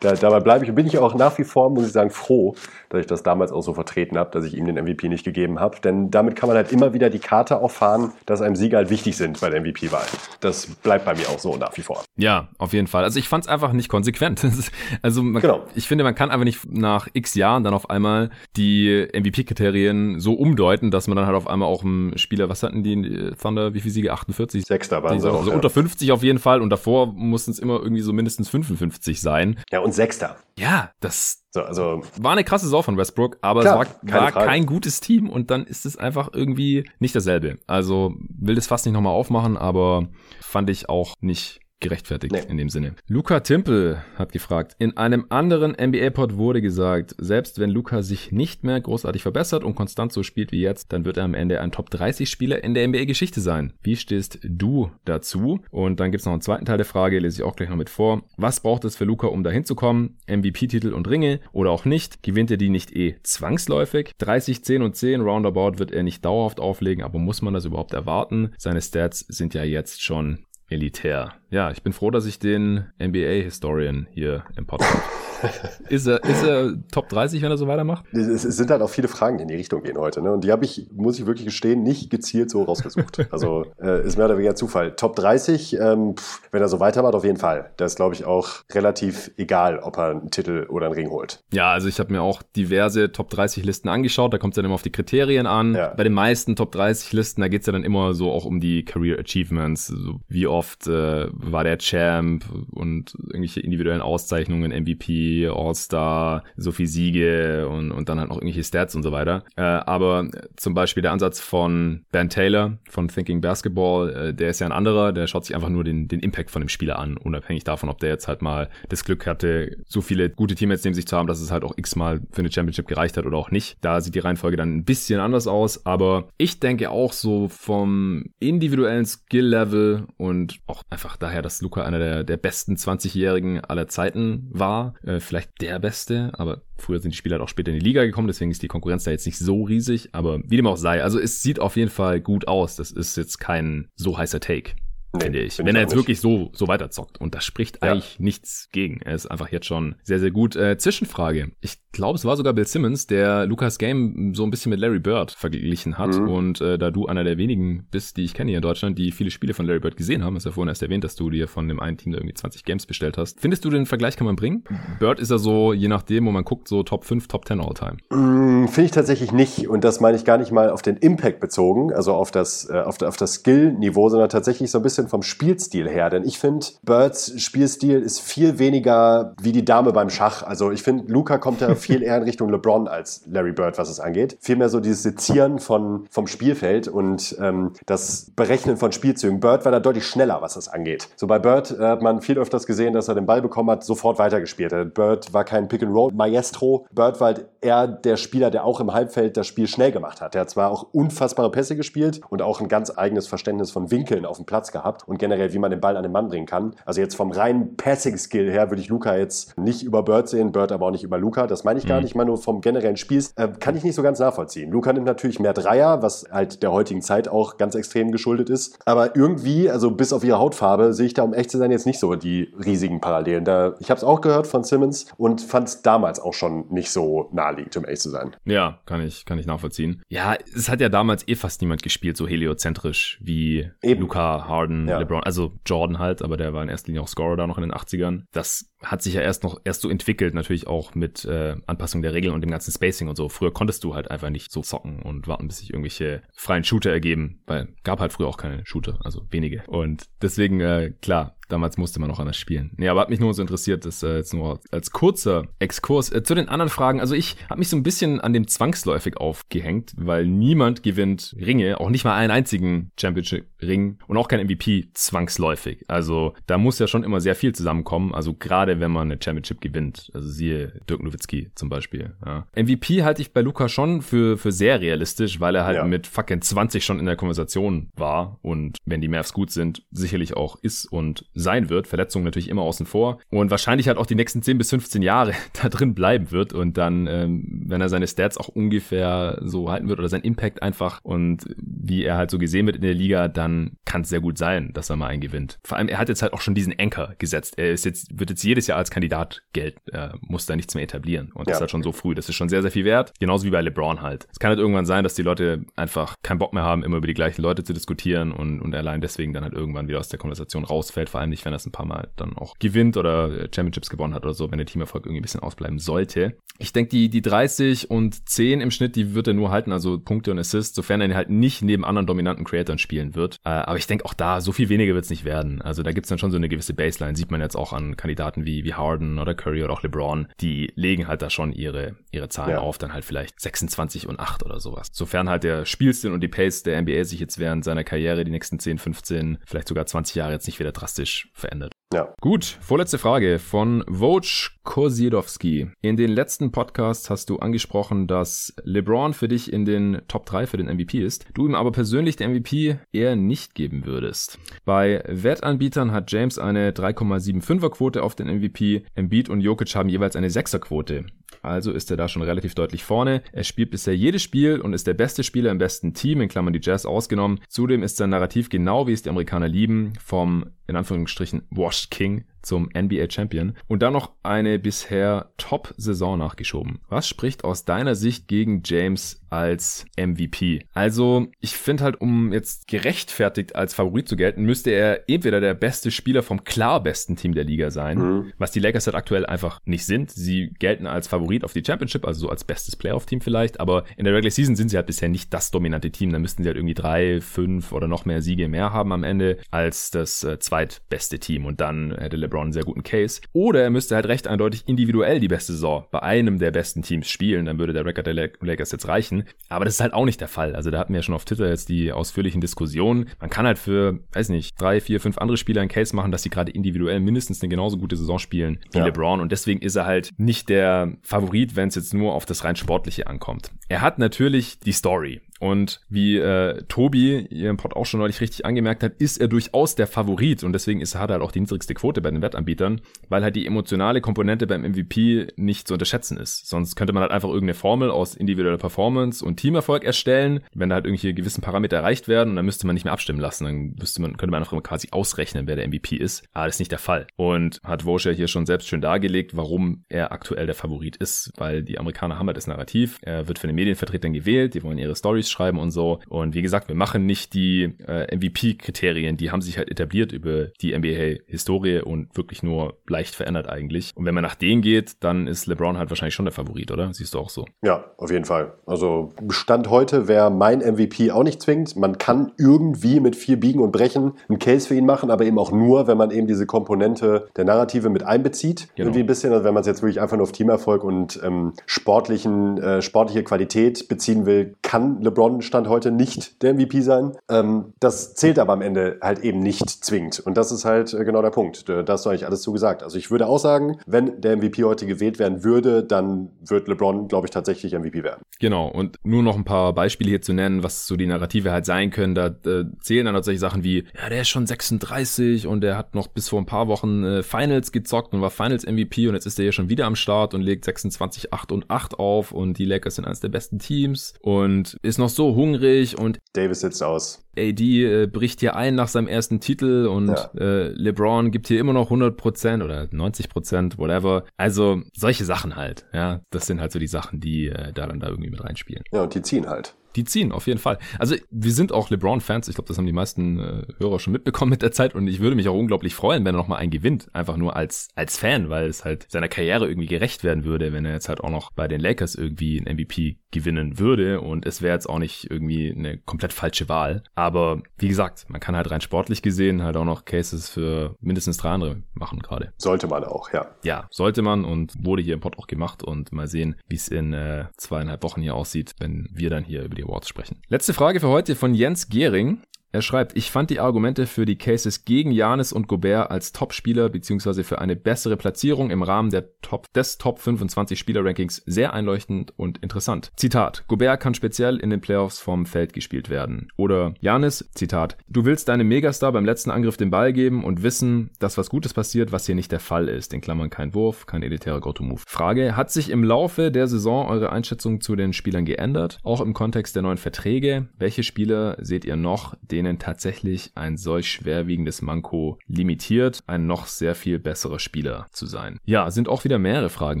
Da, dabei bleibe ich und bin ich auch nach wie vor, muss ich sagen, froh, dass ich das damals auch so vertreten habe, dass ich ihm den MVP nicht gegeben habe. Denn damit kann man halt immer wieder die Karte auffahren, dass einem Siege halt wichtig sind bei der MVP-Wahl. Das bleibt bei mir auch so nach wie vor. Ja, auf jeden Fall. Also ich fand es einfach nicht konsequent. also man, genau. ich finde, man kann einfach nicht nach x Jahren dann auf einmal die MVP-Kriterien so umdeuten, dass man dann halt auf einmal auch einen Spieler, was hatten die Thunder, wie viele Siege? 48? Sechster waren sie auch, Also ja. unter 50 auf jeden Fall und davor mussten es immer irgendwie so mindestens 55 sein. Ja, und Sechster. Ja, das so, also war eine krasse Saison von Westbrook, aber Klar, es war, war kein gutes Team und dann ist es einfach irgendwie nicht dasselbe. Also will das fast nicht nochmal aufmachen, aber fand ich auch nicht gerechtfertigt nee. in dem Sinne. Luca Timpel hat gefragt, in einem anderen NBA-Pod wurde gesagt, selbst wenn Luca sich nicht mehr großartig verbessert und konstant so spielt wie jetzt, dann wird er am Ende ein Top 30 Spieler in der NBA-Geschichte sein. Wie stehst du dazu? Und dann gibt's noch einen zweiten Teil der Frage, lese ich auch gleich noch mit vor. Was braucht es für Luca, um dahin zu kommen? MVP-Titel und Ringe oder auch nicht? Gewinnt er die nicht eh zwangsläufig? 30, 10 und 10 Roundabout wird er nicht dauerhaft auflegen, aber muss man das überhaupt erwarten? Seine Stats sind ja jetzt schon elitär. Ja, ich bin froh, dass ich den NBA-Historian hier im Podcast ist, er, ist er Top 30, wenn er so weitermacht? Es sind halt auch viele Fragen, die in die Richtung gehen heute. Ne? Und die habe ich, muss ich wirklich gestehen, nicht gezielt so rausgesucht. Also äh, ist mehr oder weniger Zufall. Top 30, ähm, pff, wenn er so weitermacht, auf jeden Fall. Da ist, glaube ich, auch relativ egal, ob er einen Titel oder einen Ring holt. Ja, also ich habe mir auch diverse Top 30 Listen angeschaut. Da kommt es dann immer auf die Kriterien an. Ja. Bei den meisten Top 30 Listen, da geht es ja dann immer so auch um die Career Achievements. So wie oft äh, war der Champ und irgendwelche individuellen Auszeichnungen, MVP, All-Star, so viel Siege und, und dann halt noch irgendwelche Stats und so weiter. Äh, aber zum Beispiel der Ansatz von Ben Taylor von Thinking Basketball, äh, der ist ja ein anderer, der schaut sich einfach nur den, den Impact von dem Spieler an, unabhängig davon, ob der jetzt halt mal das Glück hatte, so viele gute Teammates neben sich zu haben, dass es halt auch x-mal für eine Championship gereicht hat oder auch nicht. Da sieht die Reihenfolge dann ein bisschen anders aus, aber ich denke auch so vom individuellen Skill-Level und auch einfach daher, dass Luca einer der, der besten 20-Jährigen aller Zeiten war, äh, vielleicht der Beste, aber früher sind die Spieler halt auch später in die Liga gekommen, deswegen ist die Konkurrenz da jetzt nicht so riesig, aber wie dem auch sei, also es sieht auf jeden Fall gut aus. Das ist jetzt kein so heißer Take. Nee, finde ich. Wenn er jetzt nicht. wirklich so, so weiterzockt. Und das spricht ja. eigentlich nichts gegen. Er ist einfach jetzt schon sehr, sehr gut. Äh, Zwischenfrage. Ich glaube, es war sogar Bill Simmons, der Lucas Game so ein bisschen mit Larry Bird verglichen hat. Mhm. Und äh, da du einer der wenigen bist, die ich kenne hier in Deutschland, die viele Spiele von Larry Bird gesehen haben, hast ja vorhin erst erwähnt, dass du dir von dem einen Team da irgendwie 20 Games bestellt hast. Findest du den Vergleich kann man bringen? Bird ist ja so, je nachdem, wo man guckt, so Top 5, Top 10 All-Time. Mhm, Finde ich tatsächlich nicht. Und das meine ich gar nicht mal auf den Impact bezogen, also auf das, äh, auf, auf das Skill-Niveau, sondern tatsächlich so ein bisschen vom Spielstil Spielstil her. Denn ich finde, Birds Spielstil ist viel weniger wie die Dame beim Schach. Also ich finde, Luca kommt da viel eher in Richtung LeBron als Larry Bird, was es angeht. Vielmehr so dieses Sezieren von, vom Spielfeld und ähm, das Berechnen von Spielzügen. Bird war da deutlich schneller, was das angeht. So bei Bird äh, hat man viel öfters gesehen, dass er den Ball bekommen hat, sofort weitergespielt hat. Bird war kein Pick-and-Roll-Maestro. Bird war halt eher der Spieler, der auch im Halbfeld das Spiel schnell gemacht hat. Der hat zwar auch unfassbare Pässe gespielt und auch ein ganz eigenes Verständnis von Winkeln auf dem Platz gehabt und generell, wie man den Ball an den Mann bringen kann. Also jetzt vom reinen Passing-Skill her würde ich Luca jetzt nicht über Bird sehen, Bird aber auch nicht über Luca. Das meine ich gar mhm. nicht. Ich meine nur vom generellen Spiel äh, kann ich nicht so ganz nachvollziehen. Luca nimmt natürlich mehr Dreier, was halt der heutigen Zeit auch ganz extrem geschuldet ist. Aber irgendwie, also bis auf ihre Hautfarbe, sehe ich da, um echt zu sein, jetzt nicht so die riesigen Parallelen. Da, ich habe es auch gehört von Simmons und fand es damals auch schon nicht so naheliegend, um echt zu sein. Ja, kann ich, kann ich nachvollziehen. Ja, es hat ja damals eh fast niemand gespielt, so heliozentrisch wie Eben. Luca, Harden, ja. LeBron, also Jordan halt, aber der war in erster Linie auch Scorer da noch in den 80ern. Das hat sich ja erst noch erst so entwickelt, natürlich auch mit äh, Anpassung der Regeln und dem ganzen Spacing und so. Früher konntest du halt einfach nicht so zocken und warten, bis sich irgendwelche freien Shooter ergeben, weil gab halt früher auch keine Shooter, also wenige. Und deswegen, äh, klar, Damals musste man noch anders spielen. Nee, aber hat mich nur so interessiert, das äh, jetzt nur als kurzer Exkurs. Äh, zu den anderen Fragen, also ich habe mich so ein bisschen an dem zwangsläufig aufgehängt, weil niemand gewinnt Ringe, auch nicht mal einen einzigen Championship-Ring und auch kein MVP zwangsläufig. Also da muss ja schon immer sehr viel zusammenkommen, also gerade wenn man eine Championship gewinnt. Also siehe Dirk Nowitzki zum Beispiel. Ja. MVP halte ich bei Luca schon für, für sehr realistisch, weil er halt ja. mit fucking 20 schon in der Konversation war und wenn die Mavs gut sind, sicherlich auch ist und sein wird. Verletzungen natürlich immer außen vor. Und wahrscheinlich halt auch die nächsten 10 bis 15 Jahre da drin bleiben wird. Und dann, ähm, wenn er seine Stats auch ungefähr so halten wird oder sein Impact einfach und wie er halt so gesehen wird in der Liga, dann kann es sehr gut sein, dass er mal einen gewinnt. Vor allem, er hat jetzt halt auch schon diesen Anchor gesetzt. Er ist jetzt, wird jetzt jedes jedes Jahr als Kandidat gelten, äh, muss da nichts mehr etablieren. Und das ist halt schon so früh. Das ist schon sehr, sehr viel wert. Genauso wie bei LeBron halt. Es kann halt irgendwann sein, dass die Leute einfach keinen Bock mehr haben, immer über die gleichen Leute zu diskutieren und, und allein deswegen dann halt irgendwann wieder aus der Konversation rausfällt. Vor allem nicht, wenn er es ein paar Mal dann auch gewinnt oder Championships gewonnen hat oder so, wenn der Teamerfolg irgendwie ein bisschen ausbleiben sollte. Ich denke, die, die 30 und 10 im Schnitt, die wird er nur halten, also Punkte und Assists, sofern er halt nicht neben anderen dominanten Creatoren spielen wird. Äh, aber ich denke auch da, so viel weniger wird es nicht werden. Also da gibt es dann schon so eine gewisse Baseline. Sieht man jetzt auch an Kandidaten wie, wie Harden oder Curry oder auch LeBron. Die legen halt da schon ihre, ihre Zahlen ja. auf, dann halt vielleicht 26 und 8 oder sowas. Sofern halt der Spielstil und die Pace der NBA sich jetzt während seiner Karriere die nächsten 10, 15, vielleicht sogar 20 Jahre jetzt nicht wieder drastisch verändert. Ja. Gut, vorletzte Frage von Woj Kosiedowski. In den letzten Podcasts hast du angesprochen, dass LeBron für dich in den Top 3 für den MVP ist, du ihm aber persönlich den MVP eher nicht geben würdest. Bei Wettanbietern hat James eine 3,75er Quote auf den MVP, Embiid und Jokic haben jeweils eine 6er Quote. Also ist er da schon relativ deutlich vorne. Er spielt bisher jedes Spiel und ist der beste Spieler im besten Team, in Klammern die Jazz ausgenommen. Zudem ist sein Narrativ genau wie es die Amerikaner lieben, vom in Anführungsstrichen Washed King zum NBA Champion und dann noch eine bisher Top-Saison nachgeschoben. Was spricht aus deiner Sicht gegen James als MVP? Also, ich finde halt, um jetzt gerechtfertigt als Favorit zu gelten, müsste er entweder der beste Spieler vom klar besten Team der Liga sein, mhm. was die Lakers halt aktuell einfach nicht sind. Sie gelten als Favorit auf die Championship, also so als bestes Playoff-Team vielleicht, aber in der Regular Season sind sie halt bisher nicht das dominante Team. Da müssten sie halt irgendwie drei, fünf oder noch mehr Siege mehr haben am Ende als das äh, zweitbeste Team und dann hätte LeBron einen sehr guten Case. Oder er müsste halt recht eindeutig individuell die beste Saison bei einem der besten Teams spielen, dann würde der Rekord der Lakers jetzt reichen. Aber das ist halt auch nicht der Fall. Also da hatten wir ja schon auf Twitter jetzt die ausführlichen Diskussionen. Man kann halt für, weiß nicht, drei, vier, fünf andere Spieler einen Case machen, dass sie gerade individuell mindestens eine genauso gute Saison spielen wie ja. LeBron. Und deswegen ist er halt nicht der Favorit, wenn es jetzt nur auf das rein Sportliche ankommt. Er hat natürlich die Story. Und wie äh, Tobi hier im Pod auch schon neulich richtig angemerkt hat, ist er durchaus der Favorit und deswegen ist, hat er halt auch die niedrigste Quote bei den Wettanbietern, weil halt die emotionale Komponente beim MVP nicht zu unterschätzen ist. Sonst könnte man halt einfach irgendeine Formel aus individueller Performance und Teamerfolg erstellen, wenn da halt irgendwelche gewissen Parameter erreicht werden und dann müsste man nicht mehr abstimmen lassen. Dann müsste man, könnte man einfach quasi ausrechnen, wer der MVP ist. Aber das ist nicht der Fall. Und hat Voscher hier schon selbst schön dargelegt, warum er aktuell der Favorit ist, weil die Amerikaner haben halt das Narrativ. Er wird von den Medienvertretern gewählt, die wollen ihre Stories schreiben und so. Und wie gesagt, wir machen nicht die äh, MVP-Kriterien, die haben sich halt etabliert über die NBA-Historie und wirklich nur leicht verändert eigentlich. Und wenn man nach denen geht, dann ist LeBron halt wahrscheinlich schon der Favorit, oder? Siehst du auch so? Ja, auf jeden Fall. Also Stand heute wäre mein MVP auch nicht zwingend. Man kann irgendwie mit vier Biegen und Brechen einen Case für ihn machen, aber eben auch nur, wenn man eben diese Komponente der Narrative mit einbezieht. Genau. Irgendwie ein bisschen, also wenn man es jetzt wirklich einfach nur auf Teamerfolg und ähm, sportlichen, äh, sportliche Qualität beziehen will, kann LeBron Stand heute nicht der MVP sein. Ähm, das zählt aber am Ende halt eben nicht zwingend. Und das ist halt äh, genau der Punkt. Da hast du eigentlich alles zugesagt. Also ich würde auch sagen, wenn der MVP heute gewählt werden würde, dann wird LeBron, glaube ich, tatsächlich MVP werden. Genau. Und nur noch ein paar Beispiele hier zu nennen, was so die Narrative halt sein können. Da äh, zählen dann tatsächlich Sachen wie, ja, der ist schon 36 und der hat noch bis vor ein paar Wochen äh, Finals gezockt und war Finals MVP und jetzt ist er hier schon wieder am Start und legt 26, 8 und 8 auf und die Lakers sind eines der besten Teams und ist noch so hungrig und Davis sitzt aus. AD äh, bricht hier ein nach seinem ersten Titel und ja. äh, LeBron gibt hier immer noch 100% oder 90%, whatever. Also solche Sachen halt, ja. Das sind halt so die Sachen, die äh, da dann da irgendwie mit reinspielen. Ja, und die ziehen halt. Die ziehen, auf jeden Fall. Also wir sind auch LeBron-Fans. Ich glaube, das haben die meisten äh, Hörer schon mitbekommen mit der Zeit. Und ich würde mich auch unglaublich freuen, wenn er nochmal einen gewinnt. Einfach nur als, als Fan, weil es halt seiner Karriere irgendwie gerecht werden würde, wenn er jetzt halt auch noch bei den Lakers irgendwie ein MVP gewinnen würde. Und es wäre jetzt auch nicht irgendwie eine komplett falsche Wahl. Aber wie gesagt, man kann halt rein sportlich gesehen halt auch noch Cases für mindestens drei andere machen gerade. Sollte man auch, ja. Ja, sollte man und wurde hier im Pod auch gemacht. Und mal sehen, wie es in äh, zweieinhalb Wochen hier aussieht, wenn wir dann hier über die die Awards sprechen. Letzte Frage für heute von Jens Gehring. Er schreibt, ich fand die Argumente für die Cases gegen Janis und Gobert als Top-Spieler bzw. für eine bessere Platzierung im Rahmen Top, des Top 25 Spieler-Rankings sehr einleuchtend und interessant. Zitat, Gobert kann speziell in den Playoffs vom Feld gespielt werden. Oder Janis, Zitat, du willst deinem Megastar beim letzten Angriff den Ball geben und wissen, dass was Gutes passiert, was hier nicht der Fall ist. In Klammern kein Wurf, kein elitärer Go-To-Move. Frage, hat sich im Laufe der Saison eure Einschätzung zu den Spielern geändert? Auch im Kontext der neuen Verträge? Welche Spieler seht ihr noch, den denen tatsächlich ein solch schwerwiegendes Manko limitiert, ein noch sehr viel besserer Spieler zu sein. Ja, sind auch wieder mehrere Fragen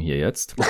hier jetzt.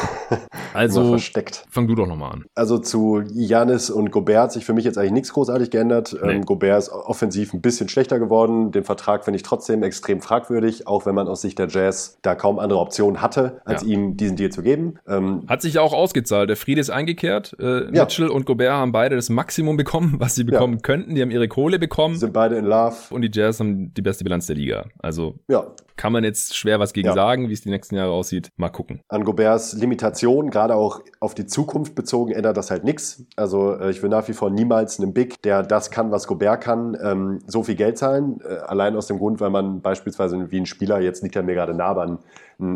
Also versteckt. fang du doch nochmal an. Also zu Janis und Gobert hat sich für mich jetzt eigentlich nichts großartig geändert. Nee. Ähm, Gobert ist offensiv ein bisschen schlechter geworden. Den Vertrag finde ich trotzdem extrem fragwürdig, auch wenn man aus Sicht der Jazz da kaum andere Optionen hatte, als ja. ihm diesen Deal zu geben. Ähm, hat sich auch ausgezahlt. Der Friede ist eingekehrt. Äh, ja. Mitchell und Gobert haben beide das Maximum bekommen, was sie bekommen ja. könnten. Die haben ihre Kohle bekommen. Sind beide in Love. Und die Jazz haben die beste Bilanz der Liga. Also ja kann man jetzt schwer was gegen ja. sagen, wie es die nächsten Jahre aussieht. Mal gucken. An Goberts Limitation, gerade auch auf die Zukunft bezogen, ändert das halt nichts. Also äh, ich will nach wie vor niemals einem Big, der das kann, was Gobert kann, ähm, so viel Geld zahlen. Äh, allein aus dem Grund, weil man beispielsweise wie ein Spieler, jetzt liegt er mir gerade nah an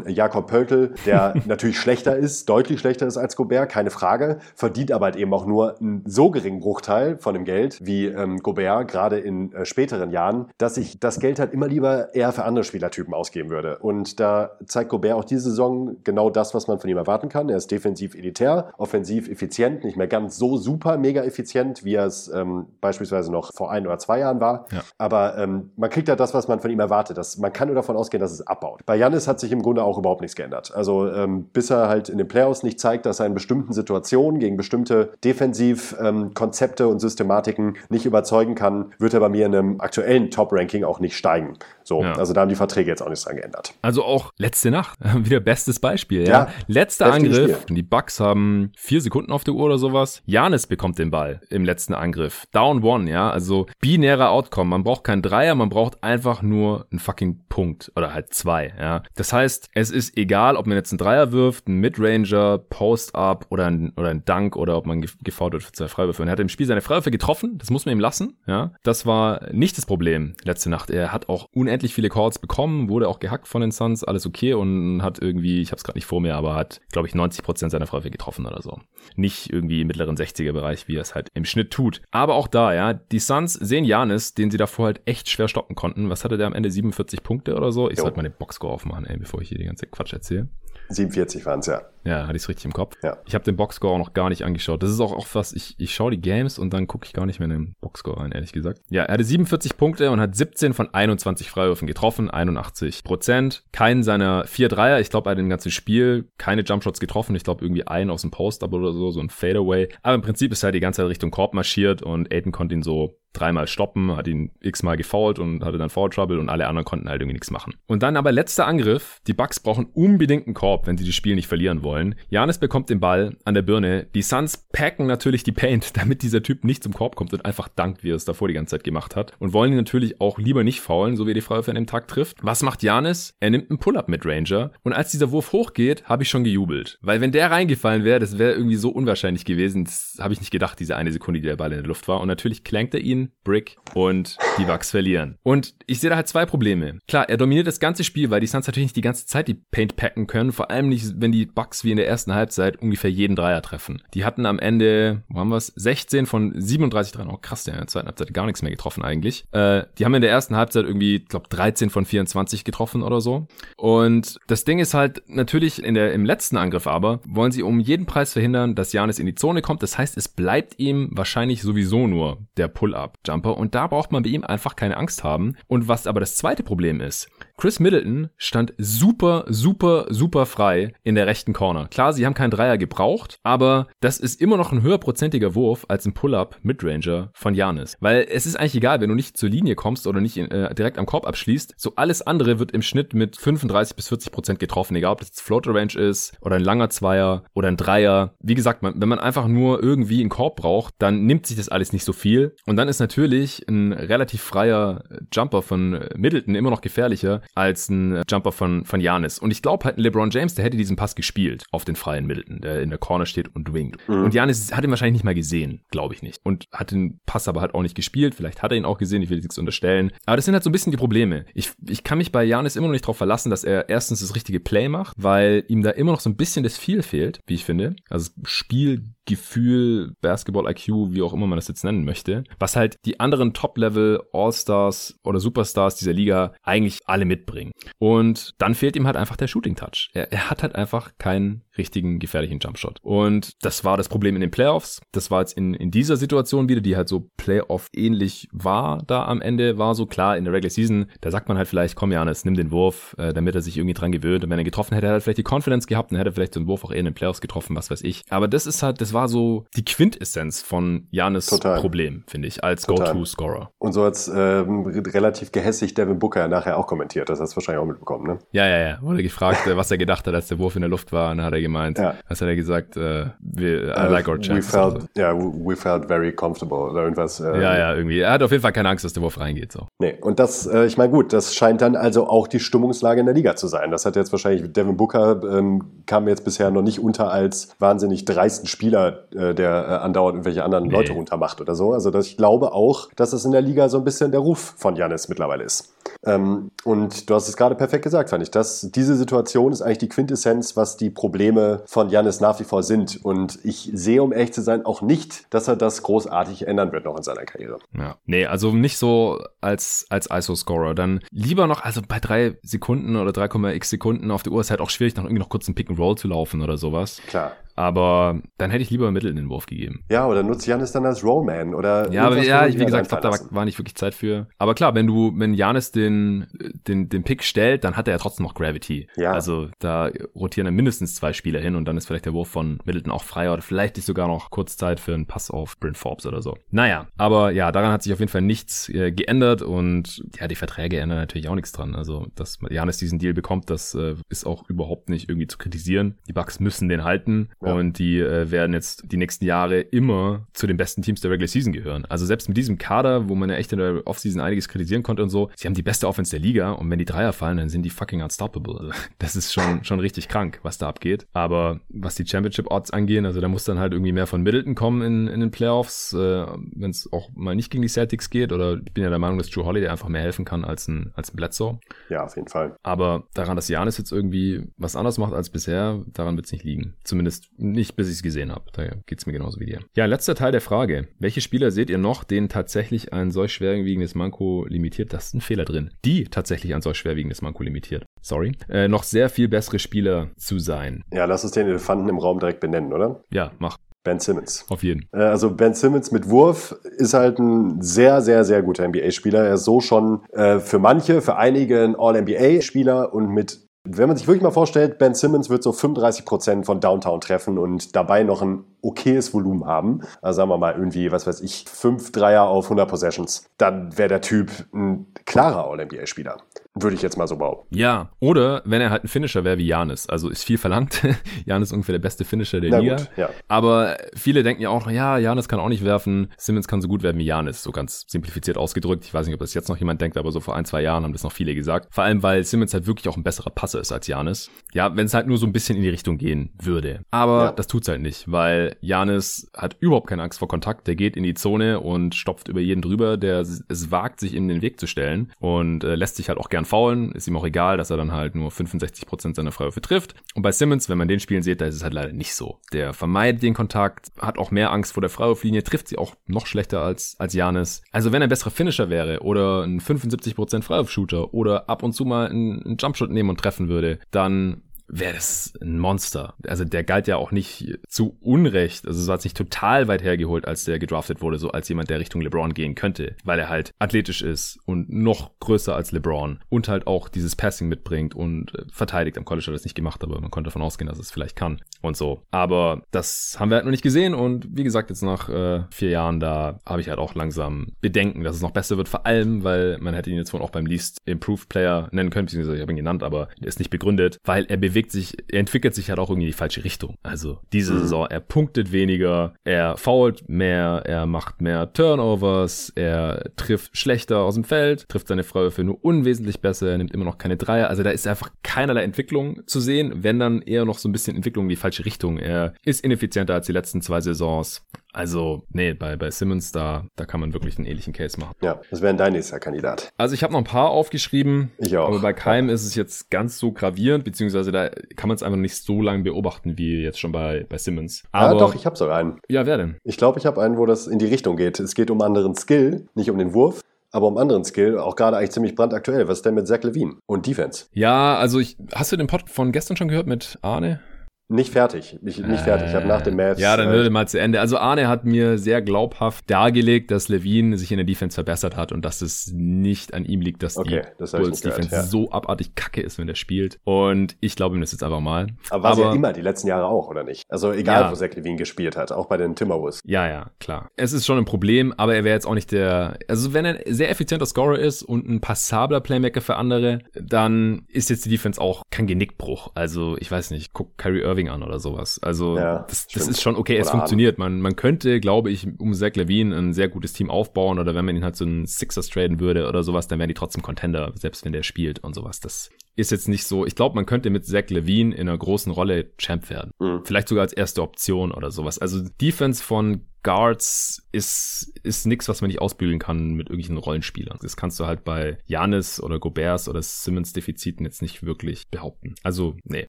Jakob Pöltl, der natürlich schlechter ist, deutlich schlechter ist als Gobert, keine Frage, verdient aber halt eben auch nur einen so geringen Bruchteil von dem Geld wie ähm, Gobert, gerade in äh, späteren Jahren, dass ich das Geld halt immer lieber eher für andere Spielertypen ausgeben würde. Und da zeigt Gobert auch diese Saison genau das, was man von ihm erwarten kann. Er ist defensiv elitär, offensiv effizient, nicht mehr ganz so super mega effizient, wie er es ähm, beispielsweise noch vor ein oder zwei Jahren war. Ja. Aber ähm, man kriegt ja das, was man von ihm erwartet. Das, man kann nur davon ausgehen, dass es abbaut. Bei Janis hat sich im Grunde Grunde auch überhaupt nichts geändert. Also ähm, bis er halt in den Playoffs nicht zeigt, dass er in bestimmten Situationen gegen bestimmte Defensivkonzepte ähm, und Systematiken nicht überzeugen kann, wird er bei mir in einem aktuellen Top-Ranking auch nicht steigen. So, ja. also da haben die Verträge jetzt auch nichts dran geändert. Also auch letzte Nacht, wieder bestes Beispiel. Ja, ja letzter Angriff. Spiel. Die Bucks haben vier Sekunden auf der Uhr oder sowas. Janis bekommt den Ball im letzten Angriff. Down one, ja, also binärer Outcome. Man braucht keinen Dreier, man braucht einfach nur einen fucking Punkt oder halt zwei. Ja, das heißt es ist egal, ob man jetzt einen Dreier wirft, einen Midranger, Post-Up oder ein, oder ein Dunk oder ob man gefault wird für zwei Freiwürfe. Und er hat im Spiel seine Freiwürfe getroffen, das muss man ihm lassen. Ja, Das war nicht das Problem letzte Nacht. Er hat auch unendlich viele Calls bekommen, wurde auch gehackt von den Suns, alles okay und hat irgendwie, ich habe es gerade nicht vor mir, aber hat, glaube ich, 90 Prozent seiner Freiwürfe getroffen oder so. Nicht irgendwie im mittleren 60er-Bereich, wie er es halt im Schnitt tut. Aber auch da, ja, die Suns sehen Janis, den sie davor halt echt schwer stoppen konnten. Was hatte der am Ende? 47 Punkte oder so? Ich jo. sollte mal den Boxscore aufmachen, ey, bevor ich hier die ganze Quatsch erzähle. 47 waren es, ja. Ja, hatte ich es richtig im Kopf. Ja. Ich habe den Boxscore auch noch gar nicht angeschaut. Das ist auch, auch was, ich, ich schaue die Games und dann gucke ich gar nicht mehr in den Boxscore ein, ehrlich gesagt. Ja, er hatte 47 Punkte und hat 17 von 21 Freiwürfen getroffen, 81 Prozent. Keinen seiner vier Dreier, ich glaube, er hat im ganzen Spiel keine Jumpshots getroffen. Ich glaube, irgendwie einen aus dem Post-Up oder so, so ein Fadeaway. Aber im Prinzip ist er die ganze Zeit Richtung Korb marschiert und Aiden konnte ihn so dreimal stoppen, hat ihn x-mal gefoult und hatte dann Foul Trouble und alle anderen konnten halt irgendwie nichts machen. Und dann aber letzter Angriff. Die Bucks brauchen unbedingt einen Korb, wenn sie das Spiel nicht verlieren wollen. Janis bekommt den Ball an der Birne. Die Suns packen natürlich die Paint, damit dieser Typ nicht zum Korb kommt und einfach dankt, wie er es davor die ganze Zeit gemacht hat. Und wollen ihn natürlich auch lieber nicht faulen, so wie er die Freiwürfe an dem Tag trifft. Was macht Janis? Er nimmt einen Pull-Up mit Ranger. Und als dieser Wurf hochgeht, habe ich schon gejubelt. Weil wenn der reingefallen wäre, das wäre irgendwie so unwahrscheinlich gewesen. Das habe ich nicht gedacht, diese eine Sekunde, die der Ball in der Luft war. Und natürlich klankt er ihn Brick und die Bucks verlieren. Und ich sehe da halt zwei Probleme. Klar, er dominiert das ganze Spiel, weil die Suns natürlich nicht die ganze Zeit die Paint packen können. Vor allem nicht, wenn die Bucks wie in der ersten Halbzeit ungefähr jeden Dreier treffen. Die hatten am Ende, wo haben wir es? 16 von 37 Dreiern. Oh krass, der in der zweiten Halbzeit gar nichts mehr getroffen eigentlich. Äh, die haben in der ersten Halbzeit irgendwie, ich glaube 13 von 24 getroffen oder so. Und das Ding ist halt natürlich in der, im letzten Angriff aber, wollen sie um jeden Preis verhindern, dass Janis in die Zone kommt. Das heißt, es bleibt ihm wahrscheinlich sowieso nur der Pull-Up-Jumper und da braucht man bei ihm einfach keine Angst haben. Und was aber das zweite Problem ist, Chris Middleton stand super, super, super frei in der rechten Corner. Klar, sie haben keinen Dreier gebraucht, aber das ist immer noch ein höherprozentiger Wurf als ein Pull-up Midranger von Janis. Weil es ist eigentlich egal, wenn du nicht zur Linie kommst oder nicht äh, direkt am Korb abschließt. So alles andere wird im Schnitt mit 35 bis 40 Prozent getroffen, egal ob das Floater Range ist oder ein langer Zweier oder ein Dreier. Wie gesagt, man, wenn man einfach nur irgendwie einen Korb braucht, dann nimmt sich das alles nicht so viel. Und dann ist natürlich ein relativ freier Jumper von Middleton immer noch gefährlicher als ein Jumper von, von Janis. Und ich glaube halt, ein LeBron James, der hätte diesen Pass gespielt auf den freien Middleton, der in der Corner steht und winkt. Mhm. Und Janis hat ihn wahrscheinlich nicht mal gesehen, glaube ich nicht. Und hat den Pass aber halt auch nicht gespielt. Vielleicht hat er ihn auch gesehen, ich will nichts unterstellen. Aber das sind halt so ein bisschen die Probleme. Ich, ich kann mich bei Janis immer noch nicht darauf verlassen, dass er erstens das richtige Play macht, weil ihm da immer noch so ein bisschen das Feel fehlt, wie ich finde. Also Spiel Gefühl, Basketball IQ, wie auch immer man das jetzt nennen möchte, was halt die anderen Top-Level All-Stars oder Superstars dieser Liga eigentlich alle mitbringen. Und dann fehlt ihm halt einfach der Shooting-Touch. Er, er hat halt einfach keinen richtigen gefährlichen Jumpshot. Und das war das Problem in den Playoffs. Das war jetzt in, in dieser Situation wieder, die halt so Playoff-ähnlich war da am Ende, war so klar in der Regular Season, da sagt man halt vielleicht, komm Janis, nimm den Wurf, äh, damit er sich irgendwie dran gewöhnt. Und wenn er getroffen hätte, hätte er vielleicht die Confidence gehabt und hätte vielleicht so einen Wurf auch eher in den Playoffs getroffen, was weiß ich. Aber das ist halt, das war so die Quintessenz von Janis Problem, finde ich, als Go-To-Scorer. Und so hat's ähm, relativ gehässig Devin Booker nachher auch kommentiert. Das hast du wahrscheinlich auch mitbekommen, ne? Ja, ja, ja. Wurde gefragt, äh, was er gedacht hat, als der Wurf in der Luft war. Und dann hat er gemeint, ja. was hat er gesagt? Uh, we, I uh, like our chances. We felt, ja, yeah, we felt very comfortable oder irgendwas. Äh, ja, ja, irgendwie. Er hat auf jeden Fall keine Angst, dass der Wurf reingeht. So. Nee, und das, äh, ich meine, gut, das scheint dann also auch die Stimmungslage in der Liga zu sein. Das hat jetzt wahrscheinlich, Devin Booker ähm, kam jetzt bisher noch nicht unter als wahnsinnig dreisten Spieler, äh, der äh, andauernd irgendwelche anderen nee. Leute runtermacht oder so. Also das, ich glaube auch, dass es in der Liga so ein bisschen der Ruf von Janis mittlerweile ist. Ähm, und du hast es gerade perfekt gesagt, fand ich. Dass diese Situation ist eigentlich die Quintessenz, was die Probleme von Janis nach wie vor sind. Und ich sehe, um ehrlich zu sein, auch nicht, dass er das großartig ändern wird noch in seiner Karriere. Ja. Nee, also nicht so als, als ISO-Scorer. Dann lieber noch, also bei drei Sekunden oder 3,x Sekunden auf der Uhr ist halt auch schwierig, noch irgendwie noch kurz einen Pick and Roll zu laufen oder sowas. Klar. Aber dann hätte ich lieber Mittel in den Wurf gegeben. Ja, oder nutzt Janis dann als Rollman oder. Ja, aber ja, wie gesagt, glaub, da war, war, nicht wirklich Zeit für. Aber klar, wenn du, wenn Janis den, den, den Pick stellt, dann hat er ja trotzdem noch Gravity. Ja. Also da rotieren dann mindestens zwei Spieler hin und dann ist vielleicht der Wurf von Middleton auch freier oder vielleicht ist sogar noch kurz Zeit für einen Pass auf Brent Forbes oder so. Naja, aber ja, daran hat sich auf jeden Fall nichts äh, geändert und ja, die Verträge ändern natürlich auch nichts dran. Also, dass Janis diesen Deal bekommt, das äh, ist auch überhaupt nicht irgendwie zu kritisieren. Die Bucks müssen den halten ja. und die äh, werden jetzt die nächsten Jahre immer zu den besten Teams der Regular Season gehören. Also selbst mit diesem Kader, wo man ja echt in der Offseason einiges kritisieren konnte und so, sie haben die beste Offense der Liga und wenn die Dreier fallen, dann sind die fucking unstoppable. Also, das ist schon, schon richtig krank, was da abgeht. Aber was die Championship Odds angehen, also da muss dann halt irgendwie mehr von Middleton kommen in, in den Playoffs, äh, wenn es auch mal nicht gegen die Celtics geht oder ich bin ja der Meinung, dass Drew Holiday einfach mehr helfen kann als ein, als ein Bledsoe. Ja, auf jeden Fall. Aber daran, dass Janis jetzt irgendwie was anderes macht als bisher, daran wird es nicht liegen. Zumindest nicht, bis ich es gesehen habe. Da geht's mir genauso wie dir. Ja, letzter Teil der Frage. Welche Spieler seht ihr noch, denen tatsächlich ein solch schwerwiegendes Manko limitiert? Das ist ein Fehler drin. Die tatsächlich ein solch schwerwiegendes Manko limitiert. Sorry. Äh, noch sehr viel bessere Spieler zu sein. Ja, lass uns den Elefanten im Raum direkt benennen, oder? Ja, mach. Ben Simmons. Auf jeden. Äh, also Ben Simmons mit Wurf ist halt ein sehr, sehr, sehr guter NBA-Spieler. Er ist so schon äh, für manche, für einige ein All-NBA-Spieler und mit wenn man sich wirklich mal vorstellt, Ben Simmons wird so 35 Prozent von Downtown treffen und dabei noch ein okayes Volumen haben, also sagen wir mal irgendwie, was weiß ich, 5 Dreier auf 100 Possessions, dann wäre der Typ ein klarer All-NBA-Spieler. Würde ich jetzt mal so bauen. Ja, oder wenn er halt ein Finisher wäre wie Janis. Also ist viel verlangt. Janis ist ungefähr der beste Finisher der Na Liga. Gut, ja. Aber viele denken ja auch, ja, Janis kann auch nicht werfen. Simmons kann so gut werden wie Janis. So ganz simplifiziert ausgedrückt. Ich weiß nicht, ob das jetzt noch jemand denkt, aber so vor ein, zwei Jahren haben das noch viele gesagt. Vor allem, weil Simmons halt wirklich auch ein besserer Passer ist als Janis. Ja, wenn es halt nur so ein bisschen in die Richtung gehen würde. Aber ja. das tut's halt nicht, weil Janis hat überhaupt keine Angst vor Kontakt. Der geht in die Zone und stopft über jeden drüber, der es wagt, sich in den Weg zu stellen und äh, lässt sich halt auch gern faulen. Ist ihm auch egal, dass er dann halt nur 65% seiner Freiwürfe trifft. Und bei Simmons, wenn man den spielen sieht, da ist es halt leider nicht so. Der vermeidet den Kontakt, hat auch mehr Angst vor der Freiwurflinie, trifft sie auch noch schlechter als, als Janis. Also wenn er ein besserer Finisher wäre oder ein 75% Freiwurfshooter oder ab und zu mal einen, einen Jumpshot nehmen und treffen würde, dann wäre das ein Monster. Also der galt ja auch nicht zu Unrecht. Also es jetzt nicht total weit hergeholt, als der gedraftet wurde, so als jemand, der Richtung LeBron gehen könnte, weil er halt athletisch ist und noch größer als LeBron und halt auch dieses Passing mitbringt und äh, verteidigt. Am College hat er das nicht gemacht, aber man konnte davon ausgehen, dass es vielleicht kann und so. Aber das haben wir halt noch nicht gesehen und wie gesagt, jetzt nach äh, vier Jahren da habe ich halt auch langsam Bedenken, dass es noch besser wird, vor allem, weil man hätte ihn jetzt wohl auch beim Least Improved Player nennen können, beziehungsweise ich habe ihn genannt, aber der ist nicht begründet, weil er bewegt sich, er entwickelt sich halt auch irgendwie in die falsche Richtung. Also diese mhm. Saison, er punktet weniger, er fault mehr, er macht mehr Turnovers, er trifft schlechter aus dem Feld, trifft seine Freiwürfe nur unwesentlich besser, er nimmt immer noch keine Dreier. Also da ist einfach keinerlei Entwicklung zu sehen, wenn dann eher noch so ein bisschen Entwicklung in die falsche Richtung. Er ist ineffizienter als die letzten zwei Saisons. Also, nee, bei, bei Simmons, da, da kann man wirklich einen ähnlichen Case machen. Ja, das wäre dein nächster Kandidat. Also ich habe noch ein paar aufgeschrieben. Ich auch. Aber bei keinem ist es jetzt ganz so gravierend, beziehungsweise da kann man es einfach nicht so lange beobachten wie jetzt schon bei, bei Simmons. Aber, ja, doch, ich habe sogar einen. Ja, wer denn? Ich glaube, ich habe einen, wo das in die Richtung geht. Es geht um anderen Skill, nicht um den Wurf aber um anderen Skill, auch gerade eigentlich ziemlich brandaktuell. Was ist denn mit Zach Levine und Defense? Ja, also ich, hast du den Pod von gestern schon gehört mit Arne? Nicht fertig. Ich, nicht äh, fertig. Ich habe nach dem Match. Ja, dann würde äh, mal zu Ende. Also Arne hat mir sehr glaubhaft dargelegt, dass Levine sich in der Defense verbessert hat und dass es nicht an ihm liegt, dass okay, die das Bulls Defense gehört, ja. so abartig kacke ist, wenn der spielt. Und ich glaube ihm das jetzt einfach mal. Aber war Aber, ja immer die letzten Jahre auch, oder nicht? Also egal, ja. wo Zach Levine gespielt hat, auch bei den Timberwolves. Ja, ja, klar. Es ist schon ein Problem, aber er wäre jetzt auch nicht der. Also wenn er sehr effizienter Scorer ist und ein passabler Playmaker für andere, dann ist jetzt die Defense auch kein Genickbruch. Also ich weiß nicht, guck Kyrie Irving an oder sowas. Also ja, das, das ist schon okay, es funktioniert. Man, man könnte, glaube ich, um Zach Levine ein sehr gutes Team aufbauen oder wenn man ihn halt so einen Sixers traden würde oder sowas, dann wären die trotzdem Contender, selbst wenn der spielt und sowas. Das ist jetzt nicht so. Ich glaube, man könnte mit Zach Levine in einer großen Rolle Champ werden. Mhm. Vielleicht sogar als erste Option oder sowas. Also Defense von Guards ist, ist nix, was man nicht ausbügeln kann mit irgendwelchen Rollenspielern. Das kannst du halt bei Janis oder Goberts oder Simmons Defiziten jetzt nicht wirklich behaupten. Also, nee.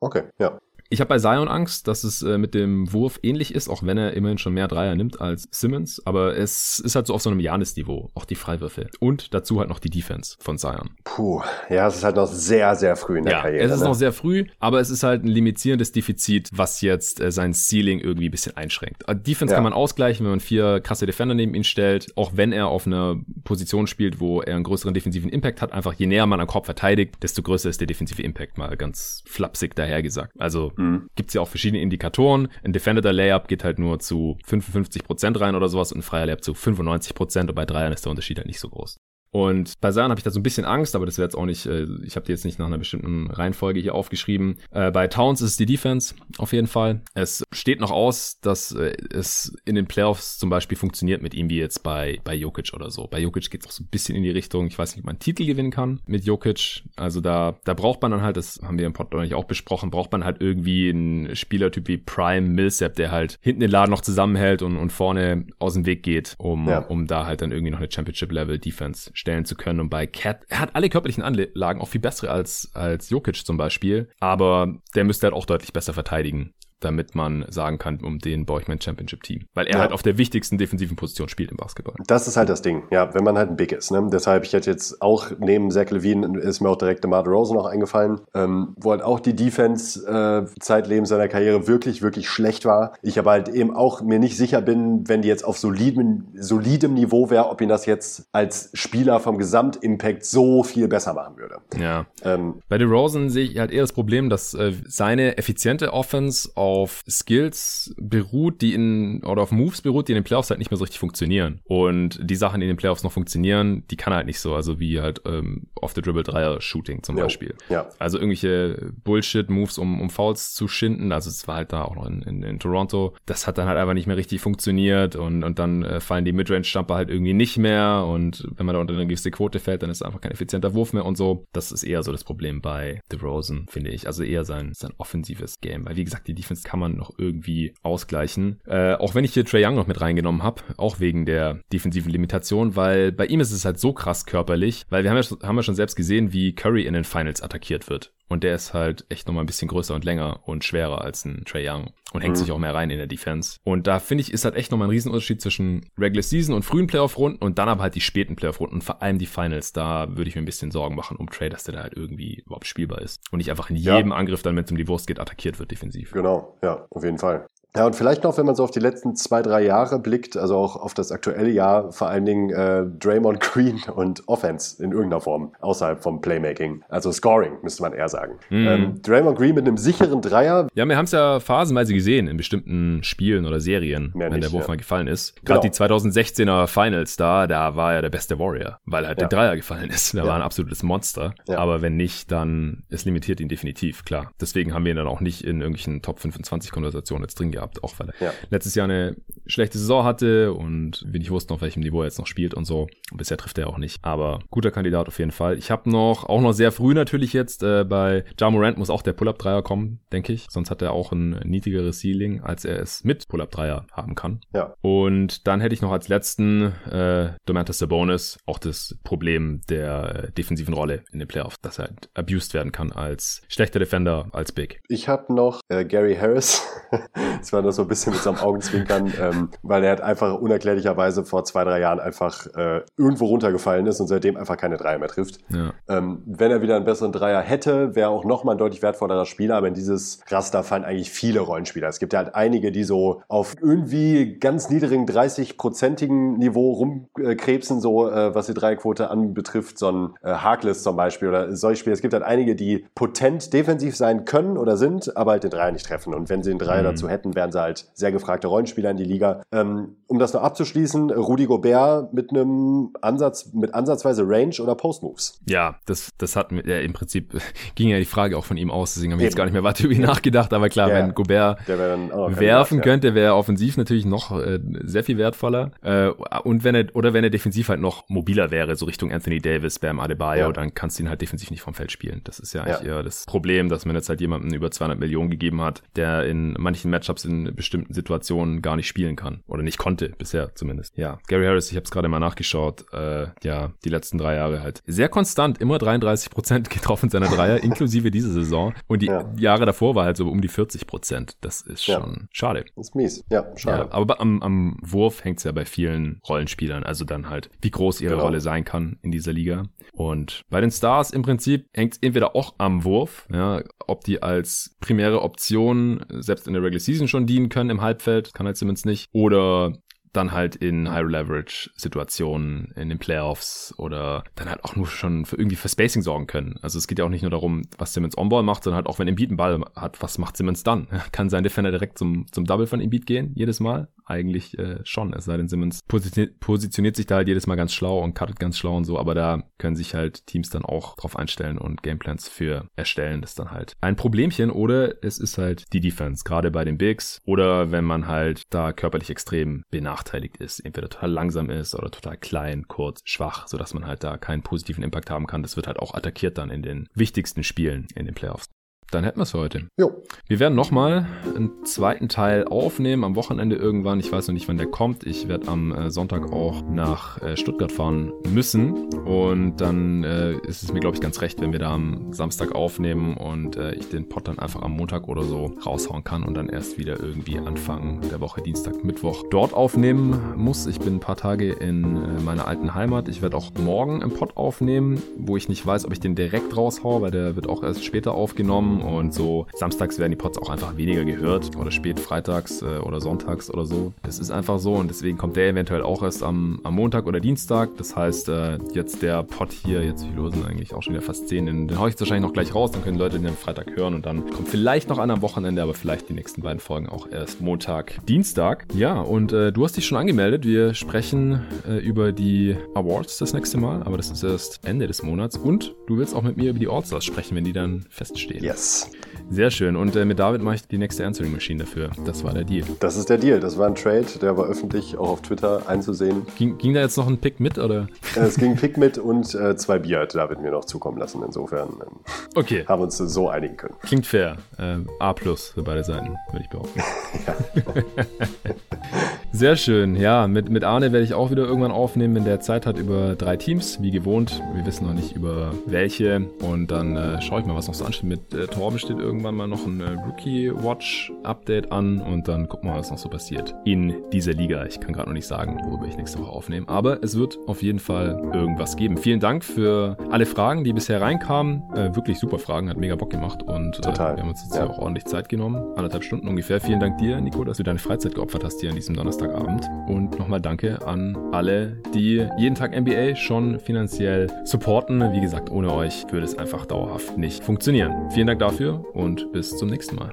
Okay, ja. Ich habe bei Zion Angst, dass es äh, mit dem Wurf ähnlich ist, auch wenn er immerhin schon mehr Dreier nimmt als Simmons. Aber es ist halt so auf so einem Janis-Niveau, auch die Freiwürfe. Und dazu halt noch die Defense von Zion. Puh, ja, es ist halt noch sehr, sehr früh in der ja, Karriere. Es ist ne? noch sehr früh, aber es ist halt ein limitierendes Defizit, was jetzt äh, sein Ceiling irgendwie ein bisschen einschränkt. Äh, Defense ja. kann man ausgleichen, wenn man vier krasse Defender neben ihn stellt, auch wenn er auf einer Position spielt, wo er einen größeren defensiven Impact hat. Einfach je näher man am Korb verteidigt, desto größer ist der defensive Impact, mal ganz flapsig dahergesagt. Also mhm. gibt's ja auch verschiedene Indikatoren. Ein Defended Layup geht halt nur zu 55% rein oder sowas und ein freier Layup zu 95% und bei Dreiern ist der Unterschied halt nicht so groß. Und bei Zion habe ich da so ein bisschen Angst, aber das wäre jetzt auch nicht, äh, ich habe die jetzt nicht nach einer bestimmten Reihenfolge hier aufgeschrieben. Äh, bei Towns ist es die Defense auf jeden Fall. Es steht noch aus, dass äh, es in den Playoffs zum Beispiel funktioniert mit ihm wie jetzt bei, bei Jokic oder so. Bei Jokic geht es auch so ein bisschen in die Richtung, ich weiß nicht, ob man einen Titel gewinnen kann mit Jokic. Also da, da braucht man dann halt, das haben wir im Podcast auch besprochen, braucht man halt irgendwie einen Spielertyp wie Prime Millsap, der halt hinten den Laden noch zusammenhält und, und vorne aus dem Weg geht, um, ja. um da halt dann irgendwie noch eine Championship-Level-Defense stellen zu können. Und bei Cat, er hat alle körperlichen Anlagen, auch viel bessere als, als Jokic zum Beispiel. Aber der müsste halt auch deutlich besser verteidigen damit man sagen kann, um den baue ich mein Championship-Team. Weil er ja. halt auf der wichtigsten defensiven Position spielt im Basketball. Das ist halt das Ding, ja, wenn man halt ein Big ist. Ne? Deshalb, ich hätte jetzt auch neben Zach Levine, ist mir auch direkt DeMar Rosen noch eingefallen, ähm, wo halt auch die Defense äh, zeitlebens seiner Karriere wirklich, wirklich schlecht war. Ich aber halt eben auch mir nicht sicher bin, wenn die jetzt auf solidem, solidem Niveau wäre, ob ihn das jetzt als Spieler vom Gesamtimpact so viel besser machen würde. Ja. Ähm, Bei Rosen sehe ich halt eher das Problem, dass äh, seine effiziente Offense auf Skills beruht, die in, oder auf Moves beruht, die in den Playoffs halt nicht mehr so richtig funktionieren. Und die Sachen, die in den Playoffs noch funktionieren, die kann er halt nicht so, also wie halt ähm, off the dribble Dreier Shooting zum. Beispiel. Ja. Also irgendwelche Bullshit Moves, um, um Fouls zu schinden. Also es war halt da auch noch in, in, in Toronto. Das hat dann halt einfach nicht mehr richtig funktioniert und, und dann äh, fallen die Midrange Jumper halt irgendwie nicht mehr und wenn man da unter eine gewisse Quote fällt, dann ist es einfach kein effizienter Wurf mehr und so. Das ist eher so das Problem bei DeRozan, finde ich. Also eher sein, sein offensives Game, weil wie gesagt, die Defense Defense kann man noch irgendwie ausgleichen. Äh, auch wenn ich hier Trey Young noch mit reingenommen habe, auch wegen der defensiven Limitation, weil bei ihm ist es halt so krass körperlich, weil wir haben ja, haben ja schon selbst gesehen, wie Curry in den Finals attackiert wird. Und der ist halt echt nochmal ein bisschen größer und länger und schwerer als ein Trey Young und hängt mhm. sich auch mehr rein in der Defense. Und da finde ich, ist halt echt nochmal ein Riesenunterschied zwischen Regular Season und frühen Playoff-Runden und dann aber halt die späten Playoff-Runden und vor allem die Finals. Da würde ich mir ein bisschen Sorgen machen um Trey, dass der da halt irgendwie überhaupt spielbar ist und nicht einfach in jedem ja. Angriff dann, wenn es um die Wurst geht, attackiert wird defensiv. Genau, ja, auf jeden Fall. Ja, und vielleicht noch, wenn man so auf die letzten zwei, drei Jahre blickt, also auch auf das aktuelle Jahr, vor allen Dingen äh, Draymond Green und Offense in irgendeiner Form, außerhalb vom Playmaking. Also Scoring, müsste man eher sagen. Mhm. Ähm, Draymond Green mit einem sicheren Dreier. Ja, wir haben es ja phasenweise gesehen in bestimmten Spielen oder Serien, Mehr wenn nicht, der Wurf ja. mal gefallen ist. Gerade genau. die 2016er Finals da, da war er der beste Warrior, weil halt ja. der Dreier gefallen ist. Da ja. war ein absolutes Monster. Aber wenn nicht, dann es limitiert ihn definitiv, klar. Deswegen haben wir ihn dann auch nicht in irgendwelchen Top 25 Konversationen jetzt drin gehabt gehabt, auch weil er ja. letztes Jahr eine schlechte Saison hatte und wir nicht wussten, auf welchem Niveau er jetzt noch spielt und so. Und bisher trifft er auch nicht. Aber guter Kandidat auf jeden Fall. Ich habe noch, auch noch sehr früh natürlich jetzt, äh, bei Ja Morant muss auch der Pull-Up-Dreier kommen, denke ich. Sonst hat er auch ein niedrigeres Ceiling, als er es mit Pull-Up-Dreier haben kann. Ja. Und dann hätte ich noch als letzten äh, Domantas Sabonis auch das Problem der äh, defensiven Rolle in den Playoffs, dass er halt abused werden kann als schlechter Defender, als Big. Ich habe noch äh, Gary Harris. das war nur so ein bisschen mit seinem Augenzwinkern, ähm, weil er hat einfach unerklärlicherweise vor zwei, drei Jahren einfach äh, irgendwo runtergefallen ist und seitdem einfach keine Dreier mehr trifft. Ja. Ähm, wenn er wieder einen besseren Dreier hätte, wäre auch nochmal ein deutlich wertvollerer Spieler, aber in dieses Raster fallen eigentlich viele Rollenspieler. Es gibt ja halt einige, die so auf irgendwie ganz niedrigen 30-prozentigen Niveau rumkrebsen, so äh, was die Dreierquote anbetrifft, so ein äh, Harkless zum Beispiel oder solche Spieler. Es gibt halt einige, die potent defensiv sein können oder sind, aber halt den Dreier nicht treffen. Und wenn sie den Dreier mhm. dazu hätten, wären sie halt sehr gefragte Rollenspieler in die Liga. Ähm, um das noch abzuschließen, Rudi Gobert mit einem Ansatz, mit ansatzweise Range oder Post-Moves. Ja, das, das hat mir, ja, im Prinzip ging ja die Frage auch von ihm aus, deswegen habe ich jetzt gar nicht mehr weiter über ihn nachgedacht, aber klar, ja, wenn Gobert werfen könnte, wäre er offensiv natürlich noch äh, sehr viel wertvoller. Äh, und wenn er, oder wenn er defensiv halt noch mobiler wäre, so Richtung Anthony Davis, Bam Adebayo, ja. dann kannst du ihn halt defensiv nicht vom Feld spielen. Das ist ja eigentlich eher das Problem, dass man jetzt halt jemanden über 200 Millionen gegeben hat, der in manchen Matchups in bestimmten Situationen gar nicht spielen kann. Oder nicht konnte, bisher zumindest. Ja, Gary Harris, ich habe es gerade mal nachgeschaut, äh, ja, die letzten drei Jahre halt sehr konstant, immer 33 Prozent getroffen seiner Dreier, inklusive diese Saison. Und die ja. Jahre davor war halt so um die 40 Prozent. Das ist schon ja. schade. Das ist mies. Ja, schade. Ja, aber am, am Wurf hängt es ja bei vielen Rollenspielern, also dann halt, wie groß ihre genau. Rolle sein kann in dieser Liga. Und bei den Stars im Prinzip hängt es entweder auch am Wurf, ja, ob die als primäre Option selbst in der Regular Season schon dienen können im Halbfeld, kann halt Simmons nicht, oder dann halt in High-Leverage-Situationen in den Playoffs oder dann halt auch nur schon für irgendwie für Spacing sorgen können. Also es geht ja auch nicht nur darum, was Simmons on-ball macht, sondern halt auch, wenn Embiid einen Ball hat, was macht Simmons dann? Kann sein Defender direkt zum, zum Double von Embiid gehen, jedes Mal? eigentlich äh, schon. Es sei denn, Simmons positioniert, positioniert sich da halt jedes Mal ganz schlau und cuttet ganz schlau und so, aber da können sich halt Teams dann auch drauf einstellen und Gameplans für erstellen. Das ist dann halt ein Problemchen oder es ist halt die Defense, gerade bei den Bigs oder wenn man halt da körperlich extrem benachteiligt ist, entweder total langsam ist oder total klein, kurz, schwach, sodass man halt da keinen positiven Impact haben kann. Das wird halt auch attackiert dann in den wichtigsten Spielen in den Playoffs. Dann hätten wir es für heute. Jo. Wir werden nochmal einen zweiten Teil aufnehmen am Wochenende irgendwann. Ich weiß noch nicht, wann der kommt. Ich werde am äh, Sonntag auch nach äh, Stuttgart fahren müssen. Und dann äh, ist es mir, glaube ich, ganz recht, wenn wir da am Samstag aufnehmen und äh, ich den Pod dann einfach am Montag oder so raushauen kann und dann erst wieder irgendwie Anfang der Woche, Dienstag, Mittwoch dort aufnehmen muss. Ich bin ein paar Tage in meiner alten Heimat. Ich werde auch morgen im Pod aufnehmen, wo ich nicht weiß, ob ich den direkt raushaue, weil der wird auch erst später aufgenommen und so samstags werden die Pods auch einfach weniger gehört oder spät freitags äh, oder sonntags oder so. Das ist einfach so und deswegen kommt der eventuell auch erst am, am Montag oder Dienstag. Das heißt, äh, jetzt der Pod hier, jetzt wie los sind eigentlich auch schon wieder fast 10, den, den haue ich wahrscheinlich noch gleich raus, dann können Leute den am Freitag hören und dann kommt vielleicht noch einer am Wochenende, aber vielleicht die nächsten beiden Folgen auch erst Montag, Dienstag. Ja, und äh, du hast dich schon angemeldet. Wir sprechen äh, über die Awards das nächste Mal, aber das ist erst Ende des Monats und du willst auch mit mir über die All-Stars sprechen, wenn die dann feststehen. Yes. Sehr schön. Und äh, mit David mache ich die nächste Answering Machine dafür. Das war der Deal. Das ist der Deal. Das war ein Trade, der war öffentlich auch auf Twitter einzusehen. Ging, ging da jetzt noch ein Pick mit oder? Äh, es ging ein Pick mit und äh, zwei Bier hat David mir noch zukommen lassen. Insofern ähm, okay. haben wir uns so einigen können. Klingt fair. Äh, A plus für beide Seiten, würde ich behaupten. ja. Sehr schön. Ja, mit, mit Arne werde ich auch wieder irgendwann aufnehmen, wenn der Zeit hat, über drei Teams, wie gewohnt. Wir wissen noch nicht über welche. Und dann äh, schaue ich mal, was noch so ansteht. Mit äh, Torben steht irgendwann mal noch ein äh, Rookie Watch Update an und dann gucken wir mal, was noch so passiert in dieser Liga. Ich kann gerade noch nicht sagen, worüber ich nächste Woche aufnehme. Aber es wird auf jeden Fall irgendwas geben. Vielen Dank für alle Fragen, die bisher reinkamen. Äh, wirklich super Fragen, hat mega Bock gemacht und äh, wir haben uns jetzt ja. auch ordentlich Zeit genommen. Anderthalb Stunden ungefähr. Vielen Dank dir, Nico, dass du deine Freizeit geopfert hast hier an diesem Donnerstag. Donnerstagabend. Und nochmal danke an alle, die jeden Tag NBA schon finanziell supporten. Wie gesagt, ohne euch würde es einfach dauerhaft nicht funktionieren. Vielen Dank dafür und bis zum nächsten Mal.